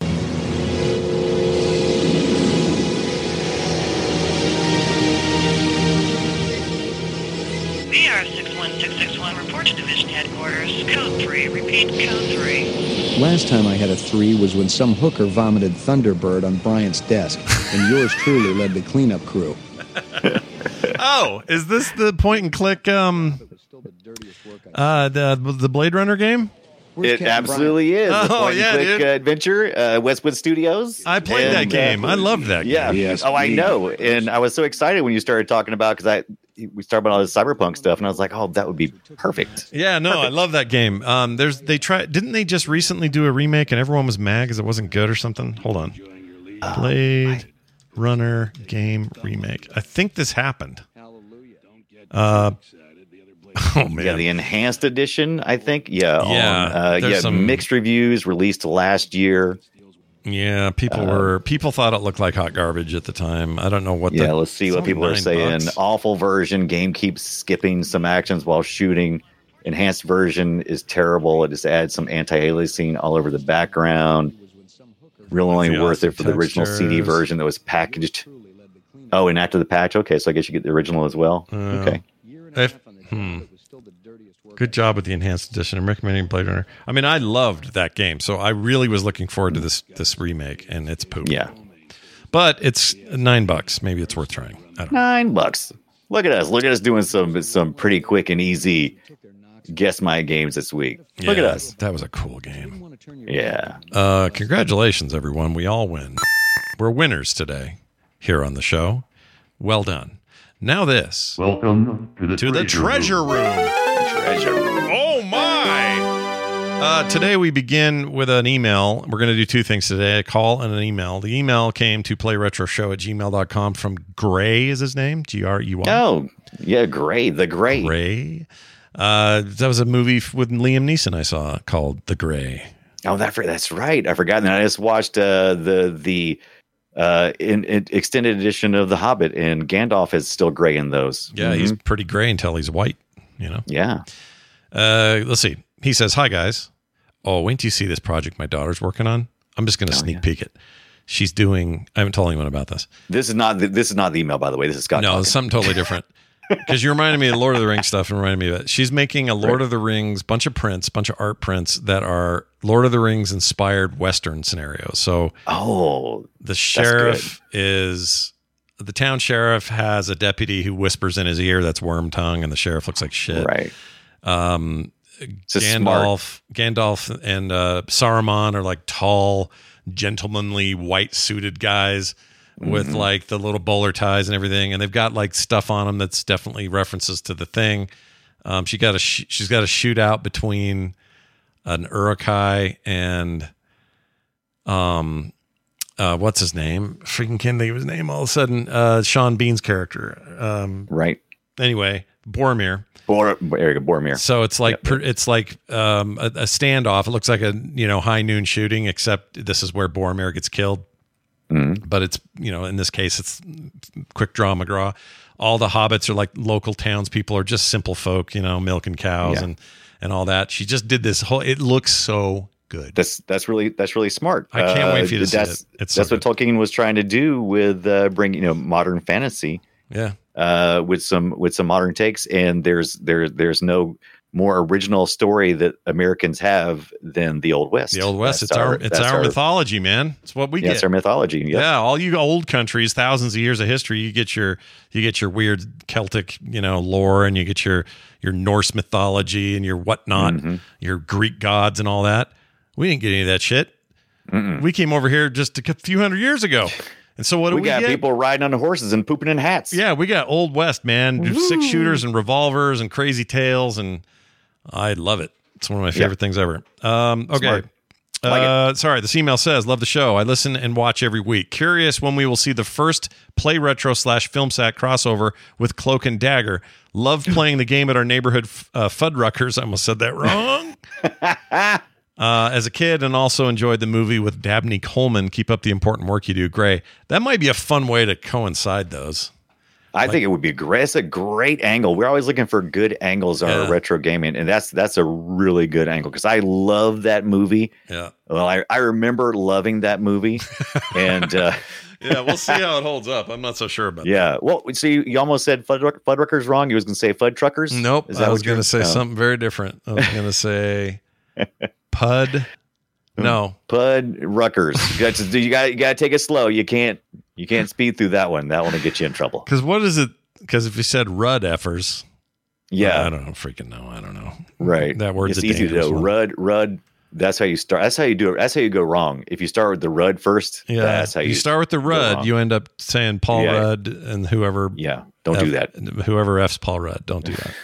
Repeat, code 3. Last time I had a three was when some hooker vomited Thunderbird on Bryant's desk, and yours truly led the cleanup crew. *laughs* Oh, is this the point and click? Um, uh, the the Blade Runner game. it Captain absolutely is. Oh, a point and yeah, click, dude. uh, adventure, uh, Westwood Studios. I played that And, uh, game. I loved that game. Yeah. Yes, oh, I me. know. And I was so excited when you started talking about because I we started about all this cyberpunk stuff, and I was like, oh, that would be perfect. Yeah, no, I love that game. Um, there's they try didn't they just recently do a remake and everyone was mad because it wasn't good or something? Hold on, Blade Runner game remake. I think this happened. Uh, *laughs* oh man, Yeah, the enhanced edition, I think. Yeah, Yeah, on, uh, yeah, some- mixed reviews released last year. Yeah. People were people thought it looked like hot garbage at the time. I don't know what. Yeah, the, let's see what people are saying. bucks. Awful version. Game keeps skipping some actions while shooting. Enhanced version is terrible. It just adds some anti-aliasing all over the background. Really only worth it for the original CD version that was packaged. Oh, and after the patch, okay, so I guess you get the original as well. Uh, okay, If- hmm. Good job with the enhanced edition. I'm recommending Blade Runner. I mean, I loved that game, so I really was looking forward to this this remake, and it's poop. yeah, but it's nine bucks. Maybe it's worth trying. I don't know. nine bucks. Look at us. Look at us doing some some pretty quick and easy guess my games this week. Look at us. That was a cool game. Yeah. Uh, congratulations, everyone. We all win. We're winners today here on the show. Well done. Now this. Welcome to the to the treasure room. Treasure room. Oh my! Uh, today we begin with an email. We're going to do two things today: a call and an email. The email came to playretroshow at gmail.com from Gray is his name, G R E Y. Oh, yeah, Gray, the Gray. Gray. Uh, that was a movie with Liam Neeson I saw called The Gray. Oh, that that's right. I forgot that. I just watched uh, the the uh, in, in extended edition of The Hobbit, and Gandalf is still gray in those. Yeah, he's Mhm. pretty gray until he's white. You know. yeah. Uh, let's see. He says, "Hi guys. Oh, wait till you see this project my daughter's working on. I'm just going to sneak peek it. She's doing. I haven't told anyone about this. This is not the, this is not the email, by the way. This is Scott. no, something totally different. *laughs* Because you reminded me of Lord of the Rings stuff and reminded me of it. She's making a Lord of the Rings bunch of prints, bunch of art prints that are Lord of the Rings inspired Western scenarios. So oh, the sheriff is the town sheriff has a deputy who whispers in his ear that's Wormtongue, and the sheriff looks like shit. Right. Um, Gandalf, Gandalf, and uh, Saruman are like tall, gentlemanly, white suited guys with Mhm. like the little bowler ties and everything, and they've got like stuff on them that's definitely references to the thing. Um, she got a sh- she's got a shootout between an Uruk-hai and um uh what's his name? Freaking can't think of his name all of a sudden. Uh Sean Bean's character. Um right. Anyway, Boromir. Bor- there you go, Boromir. So it's like per it's like um, a, a standoff. It looks like a you know high noon shooting, except this is where Boromir gets killed. Mm-hmm. But it's you know in this case it's quick draw McGraw. All the hobbits are like local townspeople are just simple folk, you know, milking cows Yeah. and and all that. She just did this whole. It looks so good. That's that's really that's really smart. I can't wait for you to see that's, it. It's so that's what Tolkien was trying to do with uh, bringing you know modern fantasy. Yeah. Uh, with some with some modern takes, and there's there there's no more original story that Americans have than the Old West. The Old West. That's it's our, it's that's our, mythology, man. It's what we Yeah, get. it's our mythology. Yep. Yeah, all you old countries, thousands of years of history, you get your you get your weird Celtic, you know, lore, and you get your your Norse mythology and your whatnot, Mm-hmm. your Greek gods and all that. We didn't get any of that shit. We came over here just a few hundred years ago, and so what do we we, got get? people riding on horses and pooping in hats. Yeah, we got Old West, man. Six shooters and revolvers and crazy tales, and I love it. It's one of my favorite things ever. Um, okay. Like uh, sorry, this email says, "Love the show. I listen and watch every week. Curious when we will see the first play retro slash film sack crossover with Cloak and Dagger. Love playing the game at our neighborhood uh, Fuddruckers. I almost said that wrong. *laughs* uh, as a kid, and also enjoyed the movie with Dabney Coleman. Keep up the important work you do, Gray. That might be a fun way to coincide those. I think it would be great. It's a great angle. We're always looking for good angles on Yeah. retro gaming, and that's that's a really good angle because I love that movie. Yeah. Well, I, I remember loving that movie, *laughs* and uh, yeah, we'll see how it *laughs* holds up. I'm not so sure about yeah. Well, see, you almost said Fuddruck, Fuddruckers wrong. You was going to say Fud Truckers. Nope. I was going to say oh. something very different. I was going *laughs* to say Pud. Mm. No. Pud Ruckers. You got to, you got you got to take it slow. You can't you can't speed through that one. That one will get you in trouble. Because what is it? Because if you said Rudd effers, Yeah. I don't know. Freaking know. I don't know. Right. That word's it's easy to know. one. Rud, Rud. That's how you start. That's how you do it. That's how you go wrong. If you start with the Rudd first, Yeah. that's how you, you start with the Rudd, you end up saying Paul Yeah. Rudd and whoever. Yeah. Don't do that. Whoever F's Paul Rudd. Don't do *laughs* that.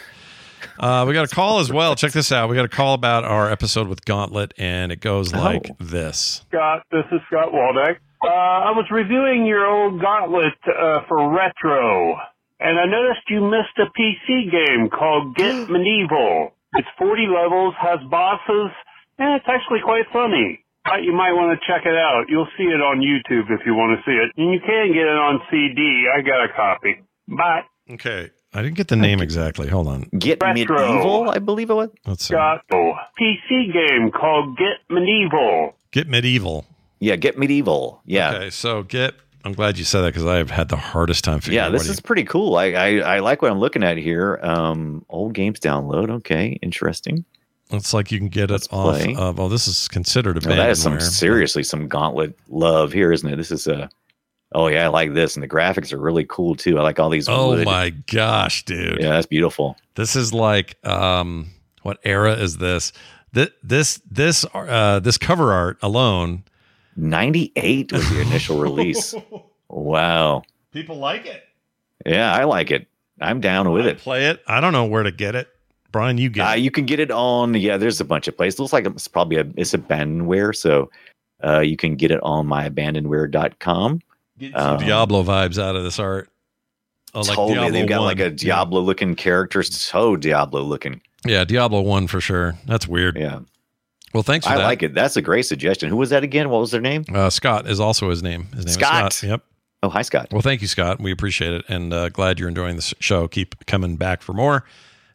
Uh, we got a call as well. Check this out. We got a call about our episode with Gauntlet, and it goes Oh. like this. Scott, this is Scott Waldeck. Uh, I was reviewing your old gauntlet uh, for retro, and I noticed you missed a PC game called Get *gasps* Medieval. It's 40 levels, has bosses, and it's actually quite funny. You might want to check it out. You'll see it on YouTube if you want to see it. And you can get it on CD. I got a copy. Bye. Okay. I didn't get the name exactly. Hold on. Get Retro. medieval, I believe it was. Let's see. Got a PC game called Get Medieval. Get Medieval. Yeah, get medieval. Yeah. Okay, so get. I'm glad you said that because I've had the hardest time figuring Yeah, out Yeah, this what is pretty cool. I, I I like what I'm looking at here. Um, old games download. Okay, interesting. you- It's like you can get it off play. of. Oh, this is considered a. Oh, that is some seriously some gauntlet love here, isn't it? This is a Oh yeah, I like this, and the graphics are really cool too. I like all these. Oh wood- my gosh, dude. Yeah, that's beautiful. This is like um what era is this? This this this uh this cover art alone. 98 was the initial *laughs* release. Wow. People like it. Yeah, I like it. I'm down with it. Play it. I don't know where to get it. Brian, you get Uh, it. you can get it on. Yeah, there's a bunch of places. looks like it's probably a it's abandonware, so uh, you can get it on myabandonware.com. Get some Um, Diablo vibes out of this art. Oh, like totally, Diablo they've got 1. like a Diablo looking character, so Diablo looking. Yeah, Diablo 1 for sure. That's weird. Yeah. Well, thanks for I that. like it. That's a great suggestion. Who was that again? What was their name? Uh, Scott is also his name. His name Scott. is Scott. Yep. Oh, hi, Scott. Well, thank you, Scott. We appreciate it, and uh, glad you're enjoying the show. Keep coming back for more,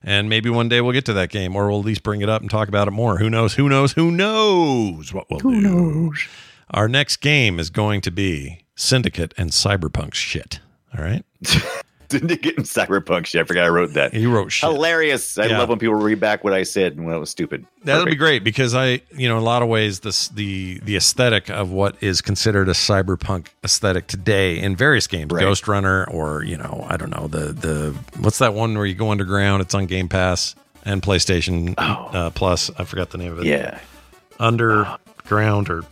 and maybe one day we'll get to that game, or we'll at least bring it up and talk about it more. Who knows? Who knows? Who knows what we'll do? knows? Our next game is going to be Syndicate and Cyberpunk shit. All right. *laughs* Syndicate and Cyberpunk shit. I forgot I wrote that. You wrote shit. Hilarious. I Yeah. love when people read back what I said and when it was stupid. That'll be great because I, you know, in a lot of ways, this the the aesthetic of what is considered a cyberpunk aesthetic today in various games, Right. Ghost Runner, or you know, I don't know the the what's that one where you go underground? It's on Game Pass and PlayStation uh, Plus. I forgot the name of it. Oh. Yeah. Underground or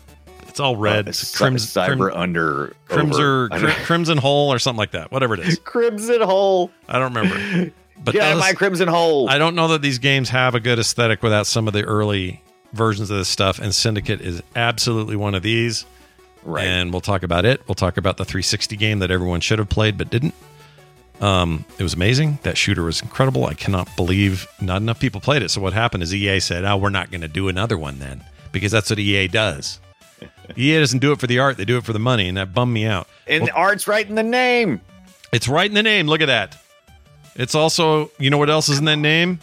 it's all red. It's It's Crimson cyber Crim- under Crimson over. I Cri- don't- Crimson Hole or something like that. Whatever it is, *laughs* Crimson Hole. I don't remember. But of my Crimson Hole. I don't know that these games have a good aesthetic without some of the early versions of this stuff, and Syndicate is absolutely one of these. Right. And we'll talk about it. We'll talk about the 360 game that everyone should have played but didn't. Um, it was amazing. That shooter was incredible. I cannot believe not enough people played it. So what happened is EA said, "Oh, we're not going to do another one then," because that's what EA does. *laughs* EA doesn't do it for the art; they do it for the money, and that bummed me out. and the art's right in the name. It's right in the name. Look at that. It's also, you know what else is in that name?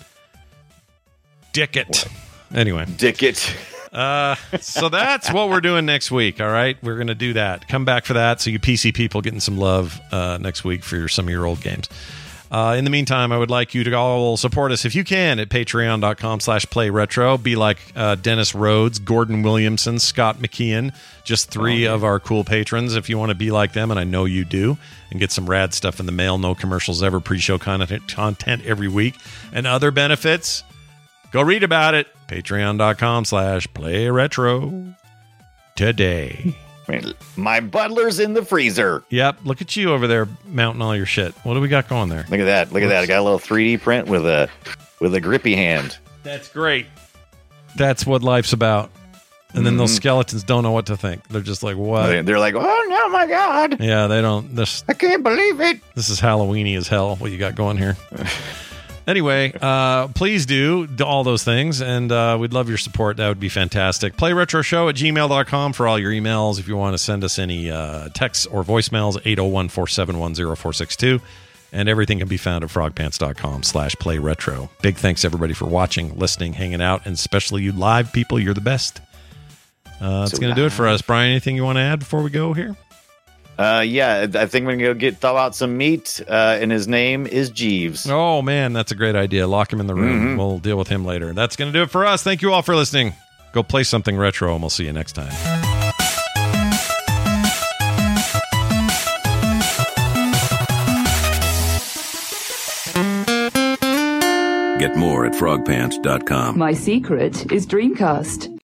Dickett. Anyway, Dickett. *laughs* uh, so that's what we're doing next week. All right, we're gonna do that. Come back for that. So you PC people getting some love uh, next week for your, some of your old games. Uh, in the meantime, I would like you to all support us if you can at patreon.com slash play retro. Be like uh, Dennis Rhodes, Gordon Williamson, Scott McKeon, just three of our cool patrons. If you want to be like them, and I know you do, and get some rad stuff in the mail, no commercials ever, pre show content, content every week, and other benefits, go read about it. Patreon.com slash play retro today. *laughs* My butler's in the freezer. Yep. Look at you over there mounting all your shit. What do we got going there? Look at that. Look at that. I got a little 3D print with a with a grippy hand. That's great. That's what life's about. And then those Mhm. skeletons don't know what to think. They're just like, what? They- They're like, oh no, my god, Yeah, they don't. This I can't believe it. this is Halloweeny as hell. What you got going here? *laughs* anyway, uh, please do do all those things, and uh, we'd love your support. That would be fantastic. Play retro show at gmail.com for all your emails. If you want to send us any uh, texts or voicemails, 801 471 0462. And everything can be found at frogpants.com slash play retro. Big thanks everybody for watching, listening, hanging out, and especially you live people. You're the best. Uh, that's So going to do it for us. Brian, anything you want to add before we go here? Uh, yeah, I think we're gonna go get thaw out some meat. Uh, and his name is Jeeves. Oh, man, that's a great idea. Lock him in the room. Mhm. We'll deal with him later. That's going to do it for us. Thank you all for listening. Go play something retro, and we'll see you next time. Get more at frogpants.com. My secret is Dreamcast.